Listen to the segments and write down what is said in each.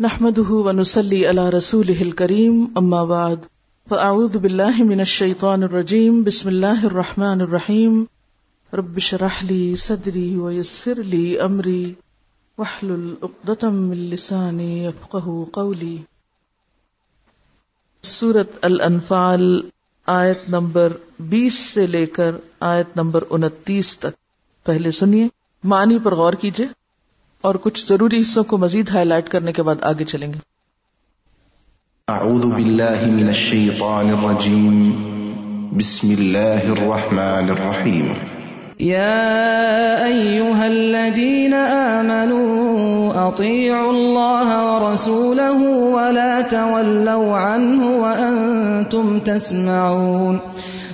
نحمده ونسلي على رسوله الكريم، أما بعد، فأعوذ بالله من الشيطان الرجيم، بسم الله الرحمن الرحيم. رب شرح لي صدري ويسر لي أمري، واحلل عقدة من لساني يفقه قولي. سورة الانفال آیت نمبر بیس سے لے کر آیت نمبر انتیس تک. پہلے سنیے، معنی پر غور کیجیے۔ اور کچھ ضروری حصوں کو مزید ہائی لائٹ کرنے کے بعد آگے چلیں گے۔ اعوذ باللہ من الشیطان الرجیم۔ بسم اللہ الرحمن الرحیم۔ يا أيها الذين آمنوا أطيعوا الله ورسوله ولا تولوا عنه وأنتم تسمعون۔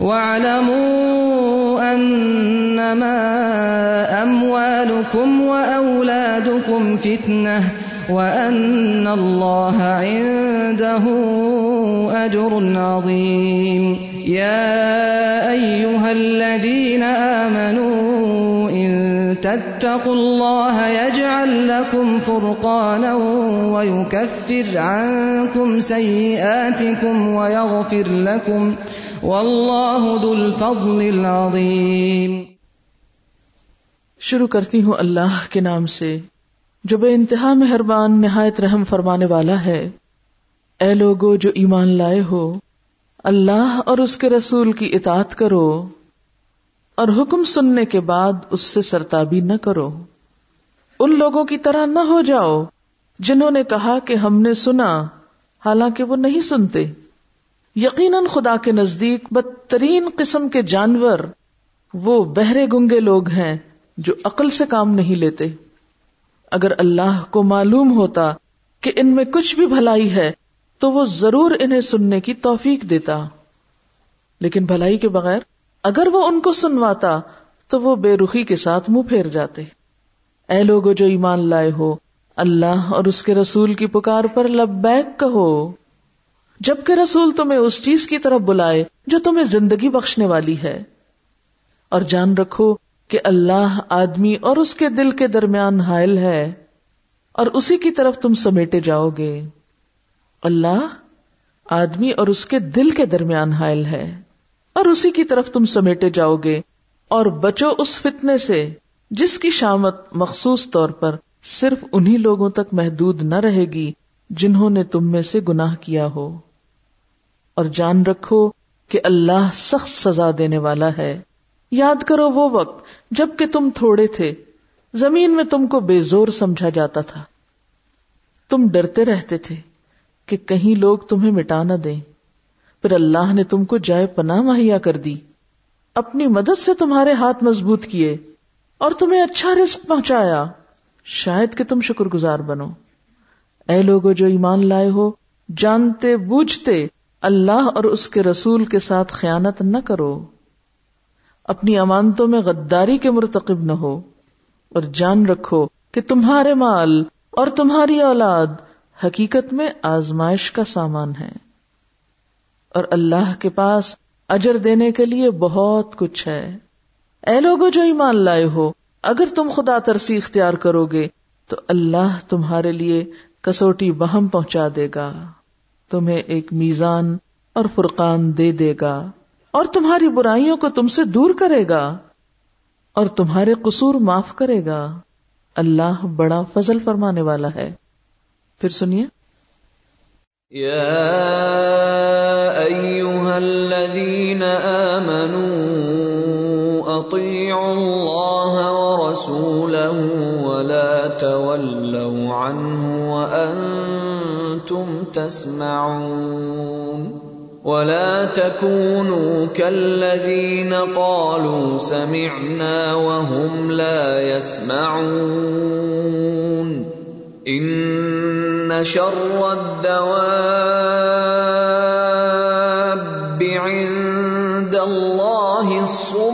واعلموا أنما أموالكم وأولادكم فتنة وأن الله عنده أجر عظيم. يا أيها الذين آمنوا تتقوا الله يجعل لكم فرقانا ويكفر عنكم سيئاتكم ويغفر لكم واللہ ذو الفضل العظیم شروع کرتی ہوں اللہ کے نام سے، جو بے انتہا مہربان نہایت رحم فرمانے والا ہے۔ اے لوگو جو ایمان لائے ہو، اللہ اور اس کے رسول کی اطاعت کرو۔ اور حکم سننے کے بعد اس سے سرتابی نہ کرو۔ ان لوگوں کی طرح نہ ہو جاؤ جنہوں نے کہا کہ ہم نے سنا، حالانکہ وہ نہیں سنتے۔ یقیناً خدا کے نزدیک بدترین قسم کے جانور وہ بہرے گنگے لوگ ہیں جو عقل سے کام نہیں لیتے۔ اگر اللہ کو معلوم ہوتا کہ ان میں کچھ بھی بھلائی ہے، تو وہ ضرور انہیں سننے کی توفیق دیتا۔ لیکن بھلائی کے بغیر اگر وہ ان کو سنواتا تو وہ بے رخی کے ساتھ منہ پھیر جاتے۔ اے لوگ جو ایمان لائے ہو، اللہ اور اس کے رسول کی پکار پر لبیک کہو۔ جبکہ رسول تمہیں اس چیز کی طرف بلائے جو تمہیں زندگی بخشنے والی ہے۔ اور جان رکھو کہ اللہ آدمی اور اس کے دل کے درمیان حائل ہے اور اسی کی طرف تم سمیٹے جاؤ گے۔ اللہ آدمی اور اس کے دل کے درمیان حائل ہے۔ اور اسی کی طرف تم سمیٹے جاؤ گے اور بچو اس فتنے سے جس کی شامت مخصوص طور پر صرف انہی لوگوں تک محدود نہ رہے گی جنہوں نے تم میں سے گناہ کیا ہو۔ اور جان رکھو کہ اللہ سخت سزا دینے والا ہے۔ یاد کرو وہ وقت جبکہ تم تھوڑے تھے، زمین میں تم کو بے زور سمجھا جاتا تھا۔ تم ڈرتے رہتے تھے کہ کہیں لوگ تمہیں مٹا نہ دیں۔ پھر اللہ نے تم کو جائے پناہ مہیا کر دی۔ اپنی مدد سے تمہارے ہاتھ مضبوط کیے اور تمہیں اچھا رزق پہنچایا۔ شاید کہ تم شکر گزار بنو۔ اے لوگو، جو ایمان لائے ہو، جانتے، بوجھتے، اللہ اور اس کے رسول کے ساتھ خیانت نہ کرو۔ اپنی امانتوں میں غداری کے مرتکب نہ ہو۔ اور جان رکھو کہ تمہارے مال اور تمہاری اولاد حقیقت میں آزمائش کا سامان ہے اور اللہ کے پاس اجر دینے کے لیے بہت کچھ ہے۔ اے لوگوں جو ایمان لائے ہو، اگر تم خدا ترسی اختیار کرو گے، تو اللہ تمہارے لیے کسوٹی بہم پہنچا دے گا۔ تمہیں ایک میزان اور فرقان دے دے گا۔ اور تمہاری برائیوں کو تم سے دور کرے گا۔ اور تمہارے قصور معاف کرے گا۔ اللہ بڑا فضل فرمانے والا ہے۔ پھر سنیے۔ الذين آمنوا أطيعوا الله ورسوله ولا تولوا عنه وأنتم تسمعون ولا تكونوا كالذين قالوا سمعنا وهم لا يسمعون ان شر الدواب عند الله الصم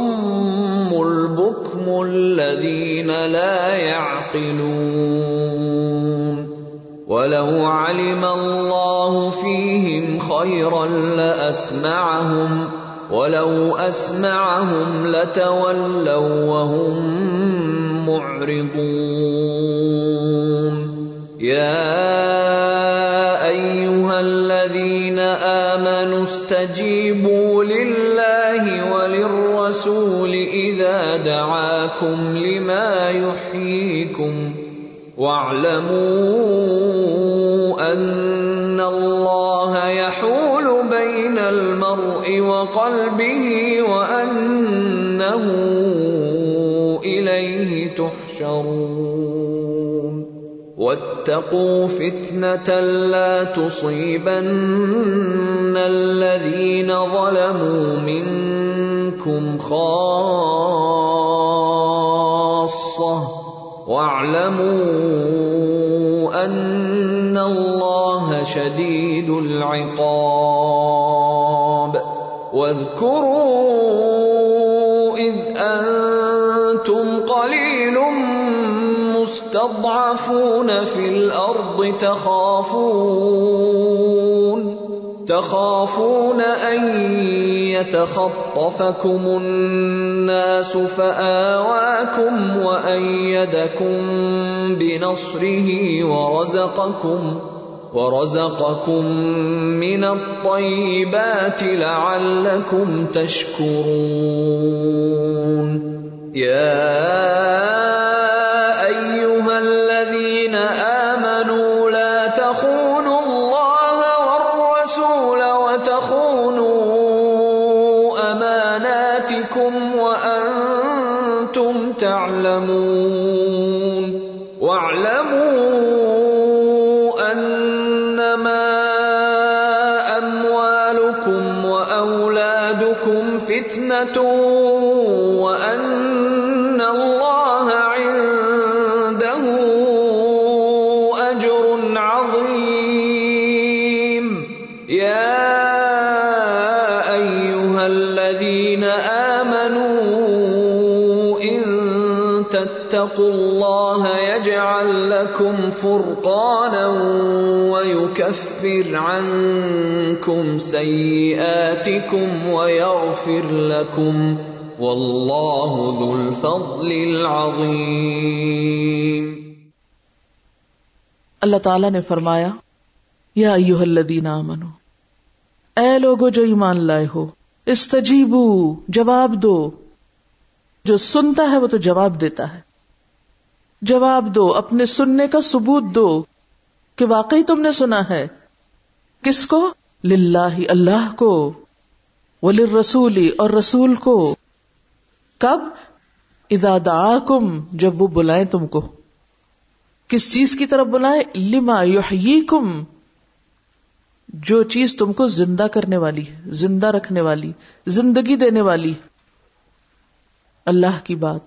لا يعقلون. ولو علم الله فيهم خيرا لاسمعهم ولو اسمعهم لتولوا وهم معرضون. يا ايها الذين امنوا استجيبوا لله وللرسول اذا دعاكم لما يحييكم واعلموا ان الله يحول بين المرء وقلبه وانه اليه تحشرون واتقوا فتنه لا تصيبن الذين ظلموا منكم خاصه واعلموا ان الله شديد العقاب واذكروا اذ انتم قليل مستضعفون في الارض تخافون تخافون ان يتخطفكم الناس فاواكم وايدكم بنصره ورزقكم ورزقكم من الطيبات لعلكم تشكرون يا وان الله عنده اجر عظيم. يا ايها الذين امنوا ان تتقوا الله يجعل لكم فرقانا ويكفر عنكم سيئاتكم ويغفر لكم والله ذو الفضل العظيم۔ اللہ تعالیٰ نے فرمایا، یا ایوہ الذین آمنو اے لوگو جو ایمان لائے ہو، استجیبو، جواب دو۔ جو سنتا ہے وہ تو جواب دیتا ہے۔ جواب دو، اپنے سننے کا ثبوت دو کہ واقعی تم نے سنا ہے۔ کس کو؟ للہ اللہ کو ولر رسولی اور رسول کو۔ کب؟ اذا دعاکم، جب وہ بلائیں تم کو۔ کس چیز کی طرف بلائے لما یحییکم، جو چیز تم کو زندہ کرنے والی، زندہ رکھنے والی، زندگی دینے والی۔ اللہ کی بات،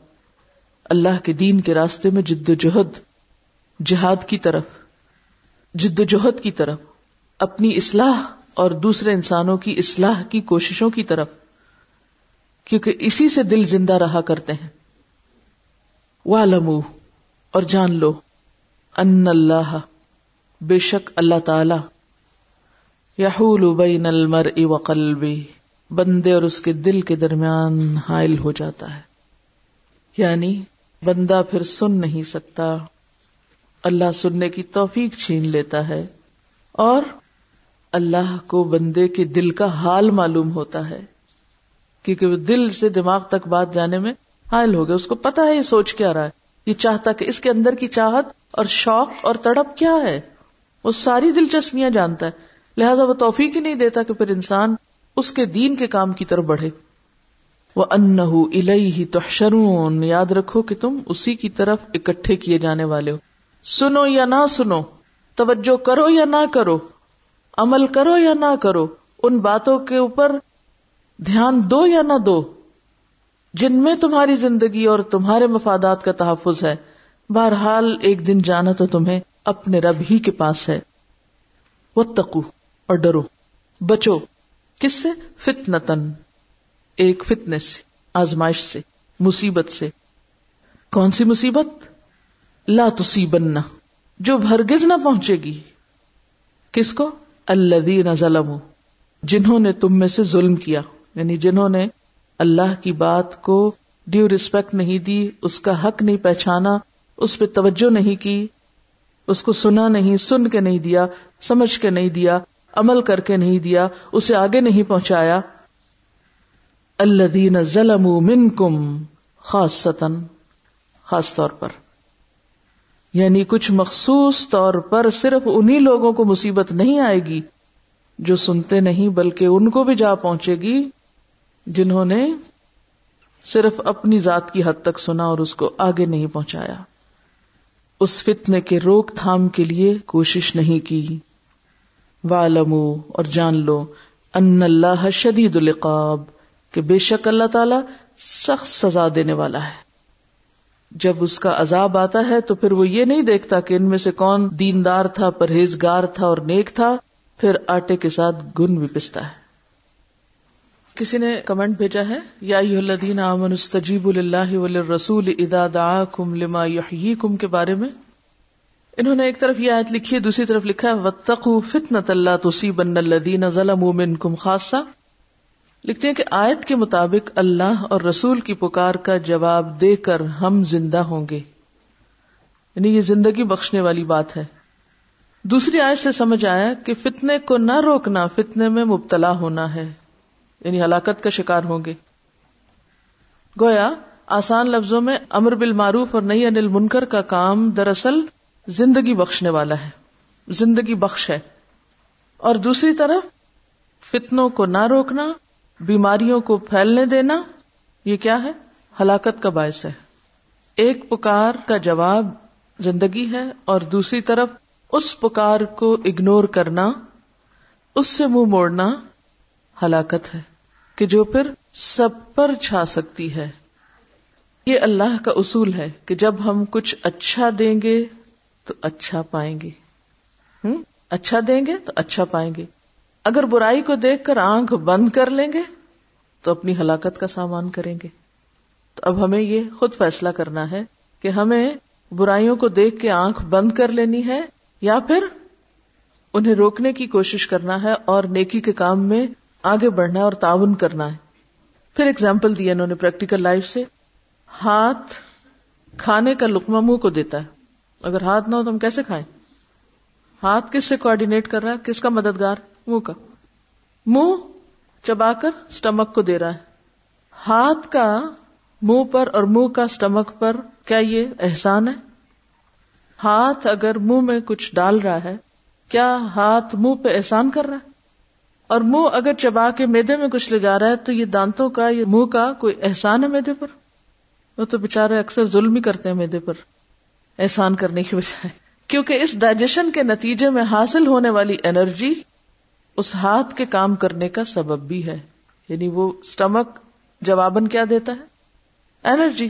اللہ کے دین کے راستے میں جد و جہد، جہاد کی طرف، جد و جہد کی طرف، اپنی اصلاح اور دوسرے انسانوں کی اصلاح کی کوششوں کی طرف۔ کیونکہ اسی سے دل زندہ رہا کرتے ہیں۔ والمو اور جان لو۔ ان اللہ بے شک اللہ تعالی۔ یحول بین المرء وقلبی بندے اور اس کے دل کے درمیان حائل ہو جاتا ہے۔ یعنی بندہ پھر سن نہیں سکتا۔ اللہ سننے کی توفیق چھین لیتا ہے۔ اور اللہ کو بندے کے دل کا حال معلوم ہوتا ہے۔ کیونکہ وہ دل سے دماغ تک بات جانے میں حائل ہو گیا اس کو پتا ہے یہ سوچ کیا رہا ہے۔ یہ چاہتا کہ اس کے اندر کی چاہت اور شوق اور تڑپ کیا ہے۔ وہ ساری دلچسپیاں جانتا ہے۔ لہذا وہ توفیق ہی نہیں دیتا کہ پھر انسان اس کے دین کے کام کی طرف بڑھے۔ وہ ان ہی تحشرون۔ یاد رکھو کہ تم اسی کی طرف اکٹھے کیے جانے والے ہو۔ سنو یا نہ سنو، توجہ کرو یا نہ کرو، عمل کرو یا نہ کرو، ان باتوں کے اوپر دھیان دو یا نہ دو، جن میں تمہاری زندگی اور تمہارے مفادات کا تحفظ ہے، بہرحال ایک دن جانا تو تمہیں اپنے رب ہی کے پاس ہے۔ وہ تکو اور ڈرو۔ بچو، کس سے؟ فتنتن ایک فتنس سے، آزمائش سے، مصیبت سے۔ کون سی مصیبت؟ لا تصیبن، جو بھرگز نہ پہنچے گی۔ کس کو؟ اللہ ظلم جنہوں نے تم میں سے ظلم کیا۔ یعنی جنہوں نے اللہ کی بات کو ڈیو ریسپیکٹ نہیں دی، اس کا حق نہیں پہچانا، اس پہ توجہ نہیں کی، اس کو سنا نہیں، سن کے نہیں دیا، سمجھ کے نہیں دیا، عمل کر کے نہیں دیا، اسے آگے نہیں پہنچایا۔ اللہ دین ظلم من کم خاص ستن خاص طور پر۔ یعنی کچھ مخصوص طور پر صرف انہی لوگوں کو مصیبت نہیں آئے گی جو سنتے نہیں، بلکہ ان کو بھی جا پہنچے گی۔ جنہوں نے صرف اپنی ذات کی حد تک سنا اور اس کو آگے نہیں پہنچایا۔ اس فتنے کے روک تھام کے لیے کوشش نہیں کی۔ والمو اور جان لو ان اللہ شدید القاب کہ بے شک اللہ تعالی سخت سزا دینے والا ہے۔ جب اس کا عذاب آتا ہے تو پھر وہ یہ نہیں دیکھتا کہ ان میں سے کون دیندار تھا، پرہیزگار تھا اور نیک تھا، پھر آٹے کے ساتھ گن بھی پستا ہے۔ کسی نے کمنٹ بھیجا ہے؟ یا الذین آمنوا استجیبوا للہ وللرسول اذا دعاکم لما یحییکم کے بارے میں۔ انہوں نے ایک طرف یہ آیت لکھی ہے، دوسری طرف لکھا ہے، وَاتَّقُوا فِتْنَةَ اللَّهَ تُصِيبَنَّ الَّذِينَ ظَلَمُوا مِنْكُمْ خَاصَّةً۔ لکھتے ہیں کہ آیت کے مطابق اللہ اور رسول کی پکار کا جواب دے کر ہم زندہ ہوں گے۔ یعنی یہ زندگی بخشنے والی بات ہے۔ دوسری آیت سے سمجھ آیا کہ فتنے کو نہ روکنا، فتنے میں مبتلا ہونا ہے۔ یعنی ہلاکت کا شکار ہوں گے۔ گویا، آسان لفظوں میں امر بالمعروف اور نئی انل منکر کا کام دراصل زندگی بخشنے والا ہے۔ زندگی بخش ہے۔ اور دوسری طرف، فتنوں کو نہ روکنا، بیماریوں کو پھیلنے دینا، یہ کیا ہے؟ ہلاکت کا باعث ہے۔ ایک پکار کا جواب زندگی ہے اور دوسری طرف، اس پکار کو اگنور کرنا، اس سے منہ مو موڑنا ہلاکت ہے۔ کہ جو پھر سب پر چھا سکتی ہے۔ یہ اللہ کا اصول ہے کہ جب ہم کچھ اچھا دیں گے تو اچھا پائیں گے۔ ہوں اچھا دیں گے تو اچھا پائیں گے۔ اگر برائی کو دیکھ کر آنکھ بند کر لیں گے تو اپنی ہلاکت کا سامان کریں گے۔ تو اب ہمیں یہ خود فیصلہ کرنا ہے کہ ہمیں برائیوں کو دیکھ کے آنکھ بند کر لینی ہے یا پھر انہیں روکنے کی کوشش کرنا ہے اور نیکی کے کام میں آگے بڑھنا ہے اور تعاون کرنا ہے۔ پھر اگزامپل دیا انہوں نے پریکٹیکل لائف سے۔ ہاتھ کھانے کا لکما منہ کو دیتا ہے۔ اگر ہاتھ نہ ہو تو ہم کیسے کھائیں؟ ہاتھ کس سے کوآڈینیٹ کر رہا ہے؟ کس کا مددگار؟ منہ کا۔ منہ چبا کر اسٹمک کو دے رہا ہے۔ ہاتھ کا منہ پر اور منہ کا اسٹمک پر کیا یہ احسان ہے؟ ہاتھ اگر منہ میں کچھ ڈال رہا ہے، کیا ہاتھ منہ پہ احسان کر رہا ہے؟ اور منہ اگر چبا کے میدے میں کچھ لے جا رہا ہے تو یہ دانتوں کا، یہ منہ کا کوئی احسان ہے میدے پر؟ وہ تو بےچارے اکثر ظلم ہی کرتے ہیں میدے پر، احسان کرنے کی بجائے۔ کیونکہ اس ڈائجیشن کے نتیجے میں حاصل ہونے والی انرجی اس ہاتھ کے کام کرنے کا سبب بھی ہے۔ یعنی وہ اسٹمک جوابن کیا دیتا ہے؟ انرجی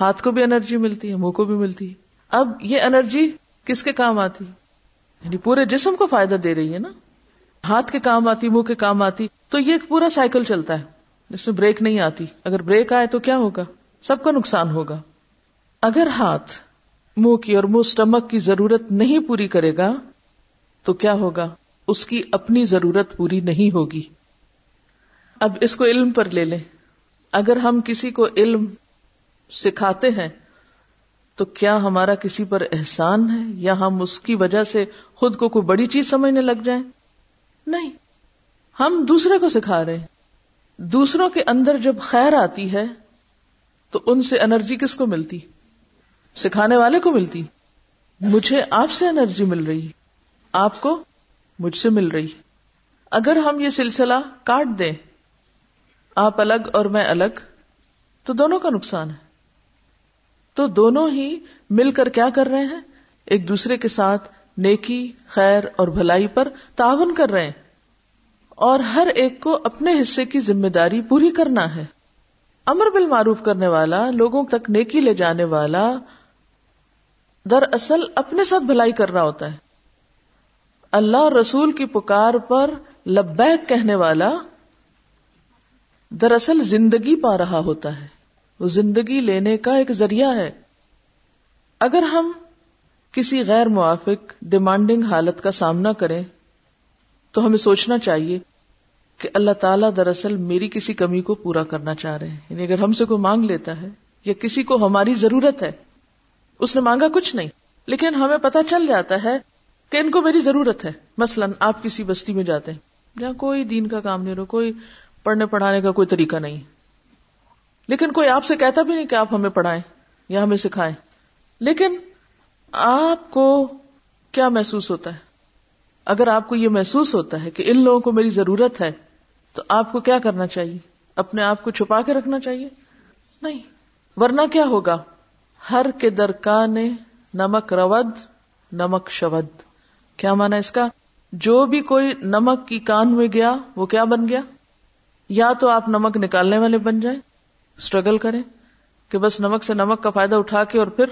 ہاتھ کو بھی انرجی ملتی ہے، منہ کو بھی ملتی ہے۔ اب یہ انرجی کس کے کام آتی ہے؟ یعنی پورے جسم کو فائدہ دے رہی ہے نا؟ ہاتھ کے کام آتی، منہ کے کام آتی، تو یہ ایک پورا سائیکل چلتا ہے۔ جس میں بریک نہیں آتی۔ اگر بریک آئے تو کیا ہوگا؟ سب کا نقصان ہوگا۔ اگر ہاتھ منہ کی اور منہ اسٹمک کی ضرورت نہیں پوری کرے گا، تو کیا ہوگا؟ اس کی اپنی ضرورت پوری نہیں ہوگی۔ اب اس کو علم پر لے لیں۔ اگر ہم کسی کو علم سکھاتے ہیں، تو کیا ہمارا کسی پر احسان ہے؟ یا ہم اس کی وجہ سے خود کو کوئی بڑی چیز سمجھنے لگ جائیں؟ نہیں، ہم دوسرے کو سکھا رہے ہیں۔ دوسروں کے اندر جب خیر آتی ہے، تو ان سے انرجی کس کو ملتی؟ سکھانے والے کو ملتی۔ مجھے آپ سے انرجی مل رہی، آپ کو مجھ سے مل رہی۔ اگر ہم یہ سلسلہ کاٹ دیں، آپ الگ اور میں الگ، تو دونوں کا نقصان ہے۔ تو دونوں ہی مل کر کیا کر رہے ہیں؟ ایک دوسرے کے ساتھ نیکی، خیر اور بھلائی پر تعاون کر رہے ہیں۔ اور ہر ایک کو اپنے حصے کی ذمہ داری پوری کرنا ہے۔ امر بالمعروف کرنے والا، لوگوں تک نیکی لے جانے والا دراصل اپنے ساتھ بھلائی کر رہا ہوتا ہے۔ اللہ اور رسول کی پکار پر لبیک کہنے والا دراصل زندگی پا رہا ہوتا ہے۔ وہ زندگی لینے کا ایک ذریعہ ہے۔ اگر ہم کسی غیر موافق ڈیمانڈنگ حالت کا سامنا کریں، تو ہمیں سوچنا چاہیے کہ اللہ تعالیٰ دراصل میری کسی کمی کو پورا کرنا چاہ رہے ہیں۔ یعنی اگر ہم سے کوئی مانگ لیتا ہے یا کسی کو ہماری ضرورت ہے، اس نے مانگا کچھ نہیں، لیکن ہمیں پتا چل جاتا ہے کہ ان کو میری ضرورت ہے۔ مثلاً آپ کسی بستی میں جاتے ہیں، جہاں کوئی دین کا کام نہیں رہا کوئی پڑھنے پڑھانے کا کوئی طریقہ نہیں۔ لیکن کوئی آپ سے کہتا بھی نہیں کہ آپ ہمیں پڑھائیں یا ہمیں سکھائیں۔ لیکن آپ کو کیا محسوس ہوتا ہے؟ اگر آپ کو یہ محسوس ہوتا ہے کہ ان لوگوں کو میری ضرورت ہے، تو آپ کو کیا کرنا چاہیے؟ اپنے آپ کو چھپا کے رکھنا چاہیے؟ نہیں۔ ورنہ کیا ہوگا؟ ہر کے درکان نمک رود، نمک شود۔ کیا مانا اس کا؟ جو بھی کوئی نمک کی کان میں گیا، وہ کیا بن گیا؟ یا تو آپ نمک نکالنے والے بن جائیں اسٹرگل کریں کہ بس نمک سے نمک کا فائدہ اٹھا کے اور پھر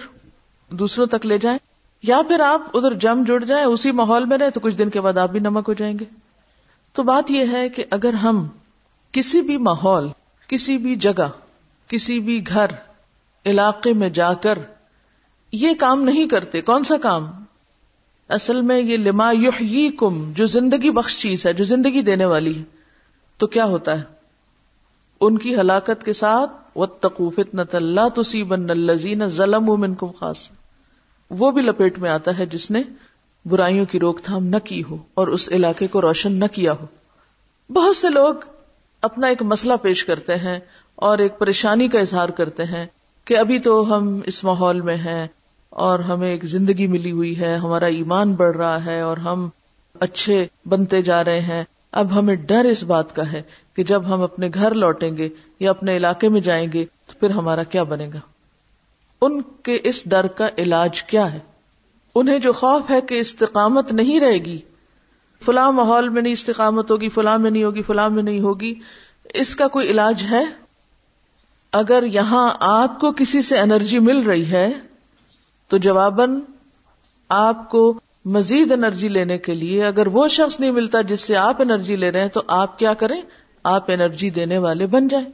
دوسروں تک لے جائیں یا پھر آپ ادھر جم جڑ جائیں اسی ماحول میں رہے تو کچھ دن کے بعد آپ بھی نمک ہو جائیں گے۔ تو بات یہ ہے کہ اگر ہم کسی بھی ماحول، کسی بھی جگہ، کسی بھی گھر، علاقے میں جا کر یہ کام نہیں کرتے، کون سا کام؟ اصل میں یہ لما یحیی کم جو زندگی بخش چیز ہے، جو زندگی دینے والی ہے۔ تو کیا ہوتا ہے؟ ان کی ہلاکت کے ساتھ و تقوفت اللہ تصیبن الزین ظلم منکم خاص وہ بھی لپیٹ میں آتا ہے جس نے برائیوں کی روک تھام نہ کی ہو اور اس علاقے کو روشن نہ کیا ہو۔ بہت سے لوگ اپنا ایک مسئلہ پیش کرتے ہیں اور ایک پریشانی کا اظہار کرتے ہیں کہ ابھی تو ہم اس ماحول میں ہیں اور ہمیں ایک زندگی ملی ہوئی ہے، ہمارا ایمان بڑھ رہا ہے اور ہم اچھے بنتے جا رہے ہیں۔ اب ہمیں ڈر اس بات کا ہے کہ جب ہم اپنے گھر لوٹیں گے یا اپنے علاقے میں جائیں گے تو پھر ہمارا کیا بنے گا؟ ان کے اس ڈر کا علاج کیا ہے؟ انہیں جو خوف ہے کہ استقامت نہیں رہے گی، فلاں ماحول میں نہیں استقامت ہوگی، فلاں میں نہیں ہوگی، فلاں میں نہیں ہوگی، اس کا کوئی علاج ہے؟ اگر یہاں آپ کو کسی سے انرجی مل رہی ہے، تو جواباً آپ کو مزید انرجی لینے کے لیے اگر وہ شخص نہیں ملتا جس سے آپ انرجی لے رہے ہیں، تو آپ کیا کریں؟ آپ انرجی دینے والے بن جائیں۔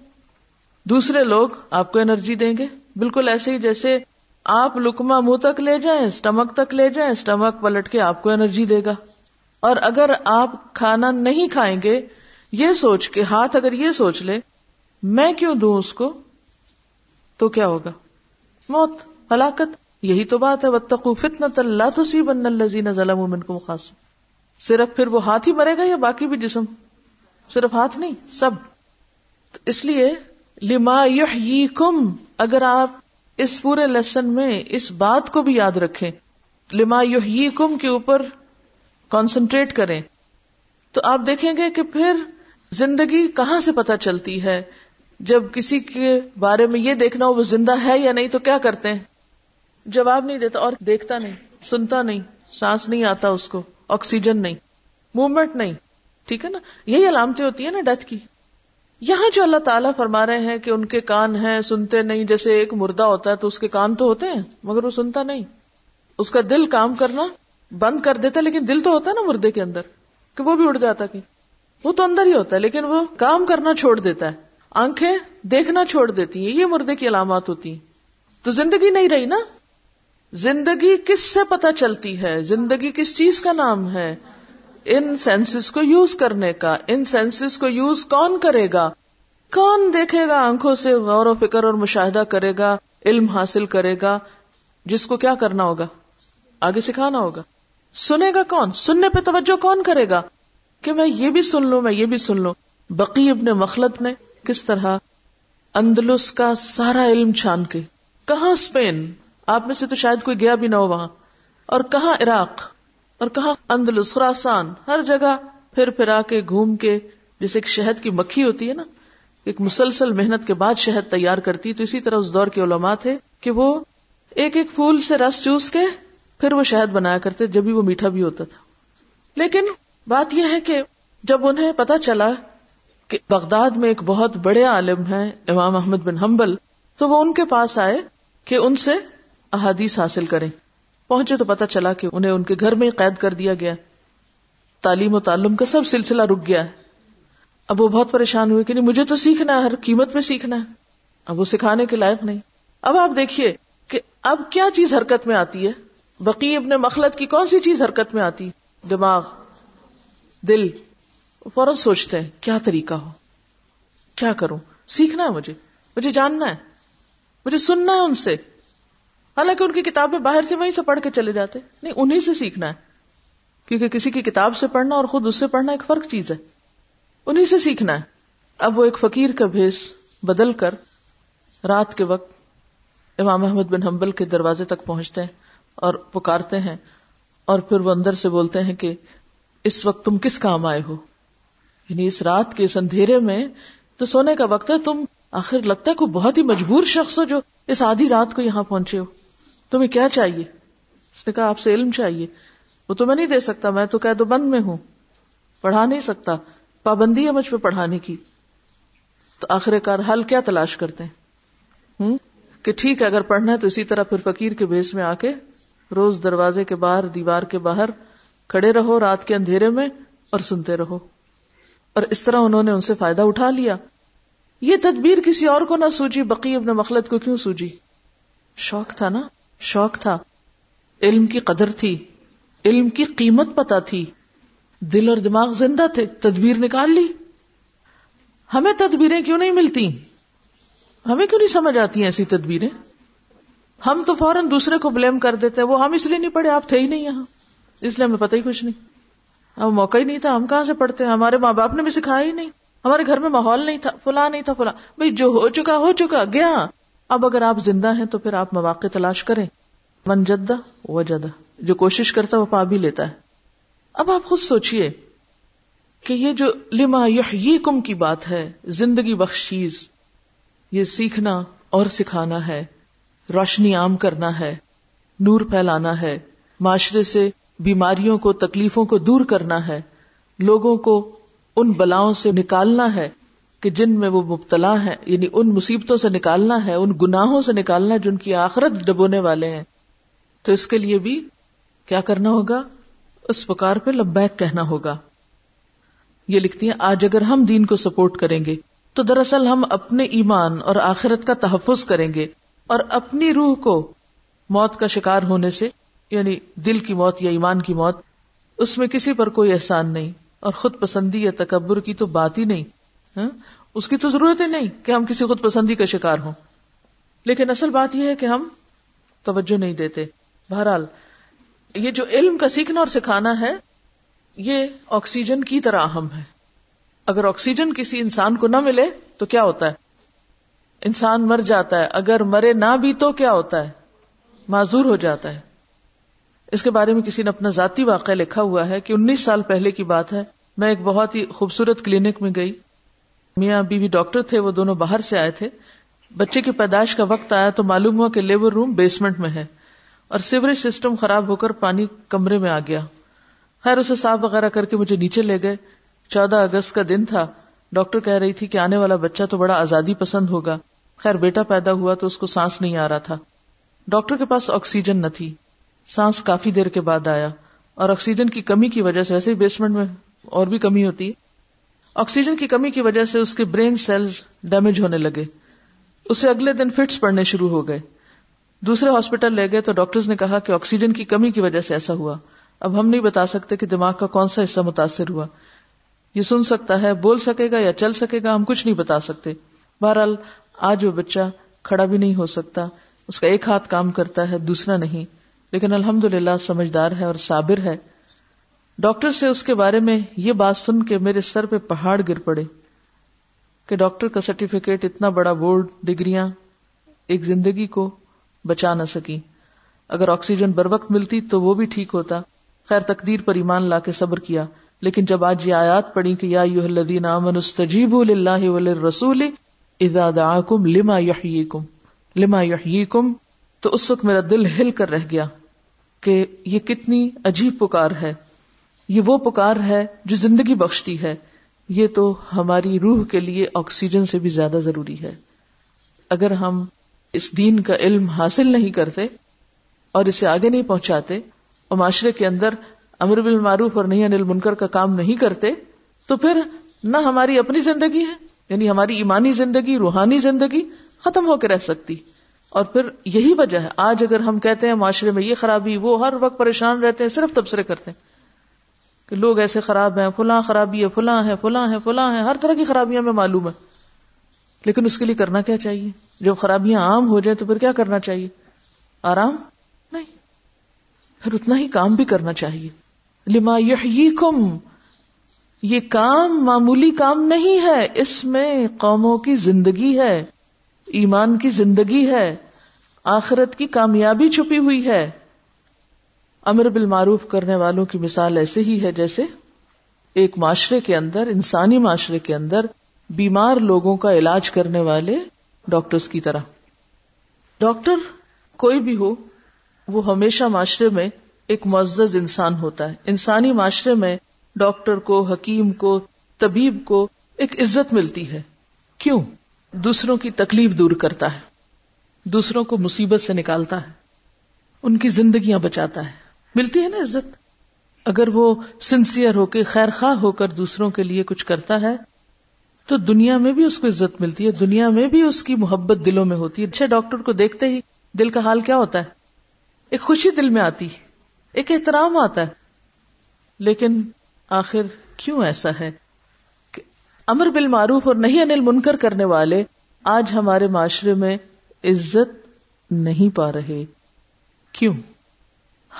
دوسرے لوگ آپ کو انرجی دیں گے؟ بالکل ایسے ہی جیسے آپ لکما منہ تک لے جائیں اسٹمک تک لے جائیں اسٹمک پلٹ کے آپ کو انرجی دے گا۔ اور اگر آپ کھانا نہیں کھائیں گے، یہ سوچ کے، ہاتھ اگر یہ سوچ لے، میں کیوں دوں اس کو؟ تو کیا ہوگا؟ موت، ہلاکت، یہی تو بات ہے۔ بتقو فتنا اللہ تو سی بن الزین ظلم کو خاص صرف پھر وہ ہاتھ ہی مرے گا یا باقی بھی جسم؟ صرف ہاتھ نہیں، سب۔ اس لیے لما کم اگر آپ اس پورے لیسن میں اس بات کو بھی یاد رکھیں، لما کم کے اوپر کانسنٹریٹ کریں، تو آپ دیکھیں گے کہ پھر زندگی کہاں سے پتہ چلتی ہے؟ جب کسی کے بارے میں یہ دیکھنا ہو وہ زندہ ہے یا نہیں، تو کیا کرتے ہیں؟ جواب نہیں دیتا اور دیکھتا نہیں، سنتا نہیں، سانس نہیں آتا اس کو، آکسیجن نہیں، موومنٹ نہیں، ٹھیک ہے نا؟ یہی علامتیں ہوتی ہیں نا ڈیتھ کی۔ یہاں جو اللہ تعالیٰ فرما رہے ہیں کہ ان کے کان ہیں، سنتے نہیں، جیسے ایک مردہ ہوتا ہے تو اس کے کان تو ہوتے ہیں، مگر وہ سنتا نہیں۔ اس کا دل کام کرنا بند کر دیتا لیکن دل تو ہوتا ہے نا مردے کے اندر، کہ وہ بھی اڑ جاتا کہ وہ تو اندر ہی ہوتا ہے، لیکن وہ کام کرنا چھوڑ دیتا ہے۔ آنکھیں دیکھنا چھوڑ دیتی ہیں، یہ مردے کی علامات ہوتی ہیں۔ تو زندگی نہیں رہی نا؟ زندگی کس سے پتا چلتی ہے؟ زندگی کس چیز کا نام ہے؟ ان سینسز کو یوز کرنے کا، ان سینسز کو یوز کون کرے گا؟ کون دیکھے گا آنکھوں سے غور و فکر اور مشاہدہ کرے گا، علم حاصل کرے گا؟ جس کو کیا کرنا ہوگا؟ آگے سکھانا ہوگا۔ سنے گا کون؟ سننے پہ توجہ کون کرے گا؟ کہ میں یہ بھی سن لوں، میں یہ بھی سن لوں۔ بقی ابن مخلط نے کس طرح اندلس کا سارا علم چھان کے، کہاں اسپین؟ آپ میں سے تو شاید کوئی گیا بھی نہ ہو وہاں۔ اور کہاں عراق؟ اور کہاں اندلس، خراسان، ہر جگہ پھر پھر آ کے گھوم کے جیسے ایک شہد کی مکھی ہوتی ہے نا، ایک مسلسل محنت کے بعد شہد تیار کرتی۔ تو اسی طرح اس دور کے علماء تھے کہ وہ ایک ایک پھول سے رس چوس کے پھر وہ شہد بنایا کرتے جب بھی وہ میٹھا بھی ہوتا تھا۔ لیکن بات یہ ہے کہ جب انہیں پتا چلا کہ بغداد میں ایک بہت بڑے عالم ہیں امام احمد بن حنبل، تو وہ ان کے پاس آئے کہ ان سے احادیث حاصل کریں۔ پہنچے تو پتا چلا کہ انہیں ان کے گھر میں قید کر دیا گیا۔ تعلیم و تعلم کا سب سلسلہ رک گیا۔ اب وہ بہت پریشان ہوئے کہ نہیں، مجھے تو سیکھنا ہے، ہر قیمت میں سیکھنا ہے۔ اب وہ سکھانے کے لائق نہیں۔ اب آپ دیکھیے کہ اب کیا چیز حرکت میں آتی ہے؟ بقی ابن مخلت کی کون سی چیز حرکت میں آتی؟ دماغ، دل۔ فوراً سوچتے ہیں، کیا طریقہ ہو؟ کیا کروں؟ سیکھنا ہے مجھے۔ مجھے جاننا ہے۔ مجھے سننا ہے ان سے۔ حالانکہ ان کی کتابیں باہر سے وہیں سے پڑھ کے چلے جاتے نہیں، انہیں سے سیکھنا ہے۔ کیونکہ کسی کی کتاب سے پڑھنا اور خود اس سے پڑھنا ایک فرق چیز ہے۔ انہیں سے سیکھنا ہے۔ اب وہ ایک فقیر کا بھیس بدل کر رات کے وقت امام احمد بن حنبل کے دروازے تک پہنچتے ہیں اور پکارتے ہیں اور پھر وہ اندر سے بولتے ہیں کہ اس وقت تم کس کام آئے ہو؟ یعنی اس رات کے اس اندھیرے میں تو سونے کا وقت ہے۔ تم آخر لگتا ہے کوئی بہت ہی مجبور شخص ہو جو اس آدھی رات کو یہاں پہنچے ہو۔ تمہیں کیا چاہیے؟ اس نے کہا، آپ سے علم چاہیے۔ وہ تو میں نہیں دے سکتا، میں تو قید بند میں ہوں۔ پڑھا نہیں سکتا۔ پابندی ہے مجھ پہ پڑھانے کی۔ تو آخر کار حل کیا تلاش کرتے ہیں؟ ہوں؟ کہ ٹھیک ہے، اگر پڑھنا ہے تو اسی طرح پھر فقیر کے بیس میں آ کے روز دروازے کے باہر، دیوار کے باہر کھڑے رہو، رات کے اندھیرے میں اور سنتے رہو۔ اور اس طرح انہوں نے ان سے فائدہ اٹھا لیا۔ یہ تدبیر کسی اور کو نہ سوجی، بقی ابن مخلت کو کیوں سوجی؟ شوق تھا نا؟ شوق تھا۔ علم کی قدر تھی۔ علم کی قیمت پتا تھی۔ دل اور دماغ زندہ تھے۔ تدبیر نکال لی۔ ہمیں تدبیریں کیوں نہیں ملتی؟ ہمیں کیوں نہیں سمجھ آتی ہیں ایسی تدبیریں؟ ہم تو فوراً دوسرے کو بلیم کر دیتے ہیں۔ وہ ہم اس لیے نہیں پڑھے، آپ تھے ہی نہیں یہاں۔ اس لیے ہمیں پتہ ہی کچھ نہیں۔ اب موقع ہی نہیں تھا۔ ہم کہاں سے پڑھتے ہیں؟ ہمارے ماں باپ نے بھی سکھایا ہی نہیں۔ ہمارے گھر میں ماحول نہیں تھا۔ فلاں نہیں تھا، فلاں۔ بھائی، جو ہو چکا ہو چکا، گیا۔ اب اگر آپ زندہ ہیں تو پھر آپ مواقع تلاش کریں۔ من جدہ و جدہ جو کوشش کرتا وہ پا بھی لیتا ہے۔ اب آپ خود سوچئے کہ یہ جو لما یہ کم کی بات ہے، زندگی بخش چیز، یہ سیکھنا اور سکھانا ہے، روشنی عام کرنا ہے، نور پھیلانا ہے، معاشرے سے بیماریوں کو، تکلیفوں کو دور کرنا ہے، لوگوں کو ان بلاؤں سے نکالنا ہے۔ کہ جن میں وہ مبتلا ہے یعنی ان مصیبتوں سے نکالنا ہے، ان گناہوں سے نکالنا جن کی آخرت ڈبونے والے ہیں۔ تو اس کے لیے بھی کیا کرنا ہوگا؟ اس پکار پہ لبیک کہنا ہوگا۔ یہ لکھتی ہیں، آج اگر ہم دین کو سپورٹ کریں گے، تو دراصل ہم اپنے ایمان اور آخرت کا تحفظ کریں گے اور اپنی روح کو موت کا شکار ہونے سے یعنی دل کی موت یا ایمان کی موت، اس میں کسی پر کوئی احسان نہیں اور خود پسندی یا تکبر کی تو بات ہی نہیں۔ ہاں؟ اس کی تو ضرورت ہی نہیں کہ ہم کسی خود پسندی کا شکار ہوں۔ لیکن اصل بات یہ ہے کہ ہم توجہ نہیں دیتے۔ بہرحال، یہ جو علم کا سیکھنا اور سکھانا ہے، یہ آکسیجن کی طرح اہم ہے۔ اگر آکسیجن کسی انسان کو نہ ملے، تو کیا ہوتا ہے؟ انسان مر جاتا ہے۔ اگر مرے نہ بھی، تو کیا ہوتا ہے؟ معذور ہو جاتا ہے۔ اس کے بارے میں کسی نے اپنا ذاتی واقعہ لکھا ہوا ہے کہ انیس سال پہلے کی بات ہے۔ میں ایک بہت ہی خوبصورت کلینک میں گئی۔ میاں بیوی ڈاکٹر تھے، وہ دونوں باہر سے آئے تھے۔ بچے کی پیدائش کا وقت آیا تو معلوم ہوا کہ لیبر روم بیسمنٹ میں ہے اور سیوریج سسٹم خراب ہو کر پانی کمرے میں آ گیا۔ خیر، اسے صاف وغیرہ کر کے مجھے نیچے لے گئے۔ چودہ اگست کا دن تھا۔ ڈاکٹر کہہ رہی تھی کہ آنے والا بچہ تو بڑا آزادی پسند ہوگا۔ خیر، بیٹا پیدا ہوا تو اس کو سانس نہیں آ رہا تھا۔ ڈاکٹر کے پاس آکسیجن نہ تھی۔ سانس کافی دیر کے بعد آیا اور آکسیجن کی کمی کی وجہ سے ویسے بیسمنٹ میں اور بھی کمی ہوتی۔ ہے آکسیجن کی کمی کی وجہ سے اس کے برین سیلز ڈیمیج ہونے لگے۔ اسے اگلے دن فٹس پڑنے شروع ہو گئے۔ دوسرے ہاسپٹل لے گئے تو ڈاکٹرز نے کہا کہ آکسیجن کی کمی کی وجہ سے ایسا ہوا۔ اب ہم نہیں بتا سکتے کہ دماغ کا کون سا حصہ متاثر ہوا۔ یہ سن سکتا ہے، بول سکے گا یا چل سکے گا، ہم کچھ نہیں بتا سکتے۔ بہرحال، آج وہ بچہ کھڑا بھی نہیں ہو سکتا۔ اس کا ایک ہاتھ کام کرتا ہے، دوسرا نہیں۔ لیکن الحمد للہ سمجھدار ہے اور صابر ہے۔ ڈاکٹر سے اس کے بارے میں یہ بات سن کے میرے سر پہ پہاڑ گر پڑے کہ ڈاکٹر کا سرٹیفکیٹ اتنا بڑا بورڈ ڈگریاں ایک زندگی کو بچا نہ سکی۔ اگر آکسیجن بر وقت ملتی تو وہ بھی ٹھیک ہوتا۔ خیر تقدیر پر ایمان لا کے صبر کیا۔ لیکن جب آج یہ آیات پڑی کہ یا الذین آمنوا استجیبوا للہ وللرسول اذا دعاکم لما یحییکم لما یحییکم، تو اس وقت میرا دل ہل کر رہ گیا کہ یہ کتنی عجیب پکار ہے۔ یہ وہ پکار ہے جو زندگی بخشتی ہے۔ یہ تو ہماری روح کے لیے آکسیجن سے بھی زیادہ ضروری ہے۔ اگر ہم اس دین کا علم حاصل نہیں کرتے اور اسے آگے نہیں پہنچاتے اور معاشرے کے اندر امر بالمعروف اور نہیں انل منکر کا کام نہیں کرتے، تو پھر نہ ہماری اپنی زندگی ہے یعنی ہماری ایمانی زندگی، روحانی زندگی ختم ہو کے رہ سکتی۔ اور پھر یہی وجہ ہے، آج اگر ہم کہتے ہیں معاشرے میں یہ خرابی، وہ ہر وقت پریشان رہتے ہیں، صرف تبصرے کرتے ہیں۔ کہ لوگ ایسے خراب ہیں، فلاں خرابی ہے، فلاں ہے فلاں ہے فلاں ہے ہر طرح کی خرابیاں میں معلوم ہے لیکن اس کے لیے کرنا کیا چاہیے؟ جب خرابیاں عام ہو جائیں تو پھر کیا کرنا چاہیے؟ آرام؟ نہیں۔ پھر اتنا ہی کام بھی کرنا چاہیے۔ لما یحییکم، یہ کام معمولی کام نہیں ہے۔ اس میں قوموں کی زندگی ہے، ایمان کی زندگی ہے، آخرت کی کامیابی چھپی ہوئی ہے۔ امر بالمعروف کرنے والوں کی مثال ایسے ہی ہے جیسے ایک معاشرے کے اندر، انسانی معاشرے کے اندر بیمار لوگوں کا علاج کرنے والے ڈاکٹرز کی طرح۔ ڈاکٹر کوئی بھی ہو، وہ ہمیشہ معاشرے میں ایک معزز انسان ہوتا ہے۔ انسانی معاشرے میں ڈاکٹر کو، حکیم کو، طبیب کو ایک عزت ملتی ہے۔ کیوں؟ دوسروں کی تکلیف دور کرتا ہے۔ دوسروں کو مصیبت سے نکالتا ہے۔ ان کی زندگیاں بچاتا ہے۔ ملتی ہے نا عزت۔ اگر وہ سنسیئر ہو کے خیر خواہ ہو کر دوسروں کے لیے کچھ کرتا ہے، تو دنیا میں بھی اس کو عزت ملتی ہے، دنیا میں بھی اس کی محبت دلوں میں ہوتی ہے۔ اچھے ڈاکٹر کو دیکھتے ہی دل کا حال کیا ہوتا ہے؟ ایک خوشی دل میں آتی، ایک احترام آتا ہے۔ لیکن آخر کیوں ایسا ہے کہ امر بالمعروف اور نہیں انل منکر کرنے والے آج ہمارے معاشرے میں عزت نہیں پا رہے؟ کیوں؟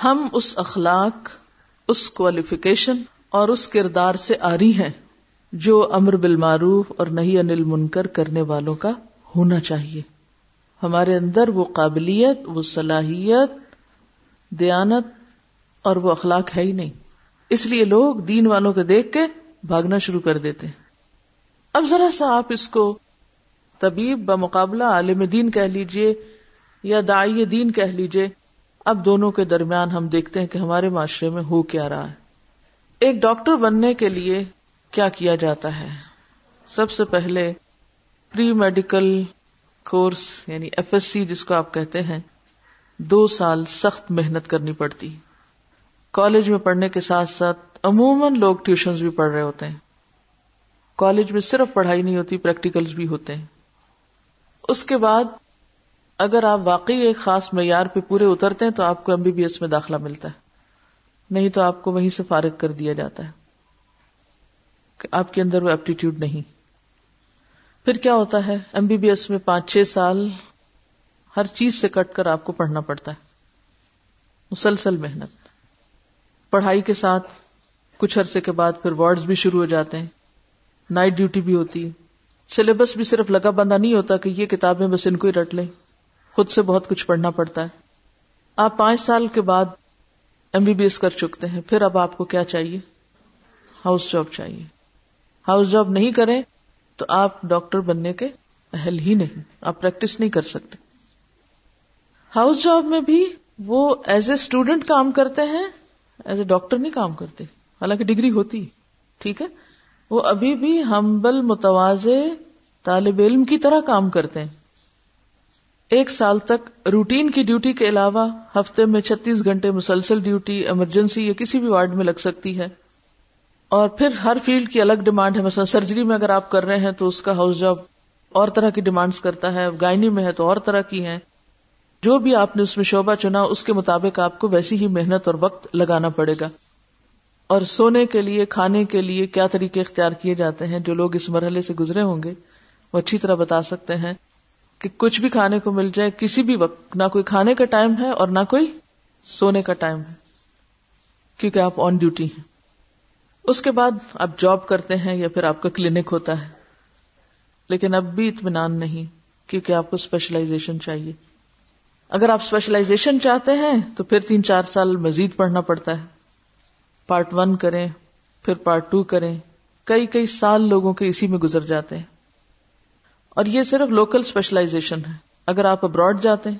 ہم اس اخلاق، اس کوالیفیکیشن اور اس کردار سے آری ہیں جو امر بالمعروف اور نہیں انل منکر کرنے والوں کا ہونا چاہیے۔ ہمارے اندر وہ قابلیت، وہ صلاحیت، دیانت اور وہ اخلاق ہے ہی نہیں۔ اس لیے لوگ دین والوں کو دیکھ کے بھاگنا شروع کر دیتے ہیں۔ اب ذرا سا آپ اس کو طبیب بمقابلہ عالم دین کہہ لیجیے یا دائی دین کہہ لیجیے۔ اب دونوں کے درمیان ہم دیکھتے ہیں کہ ہمارے معاشرے میں ہو کیا رہا ہے۔ ایک ڈاکٹر بننے کے لیے کیا کیا جاتا ہے؟ سب سے پہلے پری میڈیکل کورس یعنی ایف ایس سی جس کو آپ کہتے ہیں، دو سال سخت محنت کرنی پڑتی۔ کالج میں پڑھنے کے ساتھ ساتھ عموماً لوگ ٹیوشن بھی پڑھ رہے ہوتے ہیں۔ کالج میں صرف پڑھائی نہیں ہوتی پریکٹیکل بھی ہوتے ہیں۔ اس کے بعد اگر آپ واقعی ایک خاص معیار پہ پورے اترتے ہیں تو آپ کو ایم بی بی ایس میں داخلہ ملتا ہے۔ نہیں تو آپ کو وہیں سے فارغ کر دیا جاتا ہے۔ کہ آپ کے اندر وہ ایپٹیٹیوڈ نہیں۔ پھر کیا ہوتا ہے؟ ایم بی بی ایس میں پانچ چھ سال ہر چیز سے کٹ کر آپ کو پڑھنا پڑتا ہے۔ مسلسل محنت۔ پڑھائی کے ساتھ کچھ عرصے کے بعد پھر وارڈز بھی شروع ہو جاتے ہیں۔ نائٹ ڈیوٹی بھی ہوتی ہے۔ سلیبس بھی صرف لگا بندہ نہیں ہوتا کہ یہ کتابیں بس ان کو ہی رٹ لیں۔ خود سے بہت کچھ پڑھنا پڑتا ہے۔ آپ پانچ سال کے بعد ایم بی بی ایس کر چکتے ہیں، پھر اب آپ کو کیا چاہیے؟ ہاؤس جاب چاہیے۔ ہاؤس جاب نہیں کریں تو آپ ڈاکٹر بننے کے اہل ہی نہیں، آپ پریکٹس نہیں کر سکتے۔ ہاؤس جاب میں بھی وہ ایز اے اسٹوڈینٹ کام کرتے ہیں، ایز اے ڈاکٹر نہیں کام کرتے۔ حالانکہ ڈگری ہوتی، ٹھیک ہے؟ وہ ابھی بھی ہمبل متواز طالب علم کی طرح کام کرتے ہیں۔ ایک سال تک روٹین کی ڈیوٹی کے علاوہ ہفتے میں چھتیس گھنٹے مسلسل ڈیوٹی، ایمرجنسی یا کسی بھی وارڈ میں لگ سکتی ہے۔ اور پھر ہر فیلڈ کی الگ ڈیمانڈ ہے۔ مثلا سرجری میں اگر آپ کر رہے ہیں تو اس کا ہاؤس جاب اور طرح کی ڈیمانڈس کرتا ہے۔ گائنی میں ہے تو اور طرح کی ہے جو بھی آپ نے اس میں شعبہ چنا، اس کے مطابق آپ کو ویسی ہی محنت اور وقت لگانا پڑے گا۔ اور سونے کے لیے، کھانے کے لیے کیا طریقے اختیار کیے جاتے ہیں؟ جو لوگ اس مرحلے سے گزرے ہوں گے، وہ اچھی طرح بتا سکتے ہیں۔ کہ کچھ بھی کھانے کو مل جائے، کسی بھی وقت، نہ کوئی کھانے کا ٹائم ہے اور نہ کوئی سونے کا ٹائم ہے، کیونکہ آپ آن ڈیوٹی ہیں۔ اس کے بعد آپ جاب کرتے ہیں یا پھر آپ کا کلینک ہوتا ہے۔ لیکن اب بھی اطمینان نہیں، کیونکہ آپ کو اسپیشلائزیشن چاہیے۔ اگر آپ اسپیشلائزیشن چاہتے ہیں، تو پھر تین چار سال مزید پڑھنا پڑتا ہے۔ پارٹ ون کریں، پھر پارٹ ٹو کریں۔ کئی کئی سال لوگوں کے اسی میں گزر جاتے ہیں۔ اور یہ صرف لوکل اسپیشلائزیشن ہے۔ اگر آپ ابراڈ جاتے ہیں،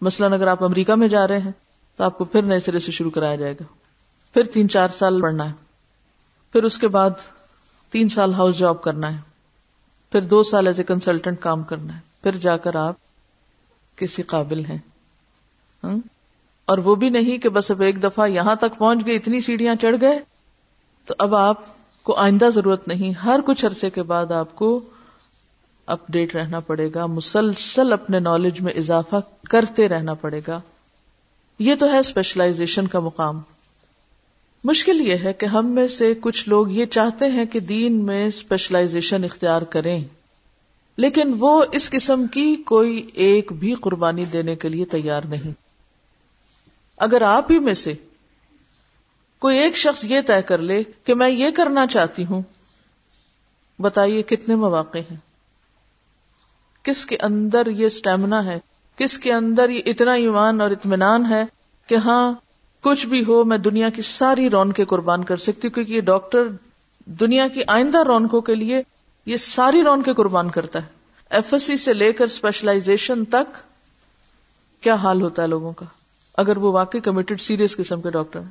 مثلاً اگر آپ امریکہ میں جا رہے ہیں، تو آپ کو پھر نئے سرے سے شروع کرایا جائے گا۔ پھر تین چار سال پڑھنا ہے۔ پھر اس کے بعد تین سال ہاؤس جاب کرنا ہے۔ پھر دو سال ایز اے کنسلٹنٹ کام کرنا ہے۔ پھر جا کر آپ کسی قابل ہیں۔ اور وہ بھی نہیں کہ بس اب ایک دفعہ یہاں تک پہنچ گئے، اتنی سیڑھیاں چڑھ گئے۔ تو اب آپ کو آئندہ ضرورت نہیں، ہر کچھ عرصے کے بعد آپ کو اپ ڈیٹ رہنا پڑے گا، مسلسل اپنے نالج میں اضافہ کرتے رہنا پڑے گا۔ یہ تو ہے اسپیشلائزیشن کا مقام۔ مشکل یہ ہے کہ ہم میں سے کچھ لوگ یہ چاہتے ہیں کہ دین میں اسپیشلائزیشن اختیار کریں۔ لیکن وہ اس قسم کی کوئی ایک بھی قربانی دینے کے لیے تیار نہیں۔ اگر آپ ہی میں سے کوئی ایک شخص یہ طے کر لے کہ میں یہ کرنا چاہتی ہوں، بتائیے کتنے مواقع ہیں؟ کس کے اندر یہ اسٹیمنا ہے؟ کس کے اندر یہ اتنا ایمان اور اطمینان ہے کہ ہاں کچھ بھی ہو میں دنیا کی ساری رونقیں قربان کر سکتی ہوں، کیونکہ یہ ڈاکٹر دنیا کی آئندہ رونقوں کے لیے یہ ساری رونقیں قربان کرتا ہے۔ ایف ایس سی سے لے کر اسپیشلائزیشن تک کیا حال ہوتا ہے لوگوں کا؟ اگر وہ واقعی کمیٹڈ سیریس قسم کے ڈاکٹر ہیں،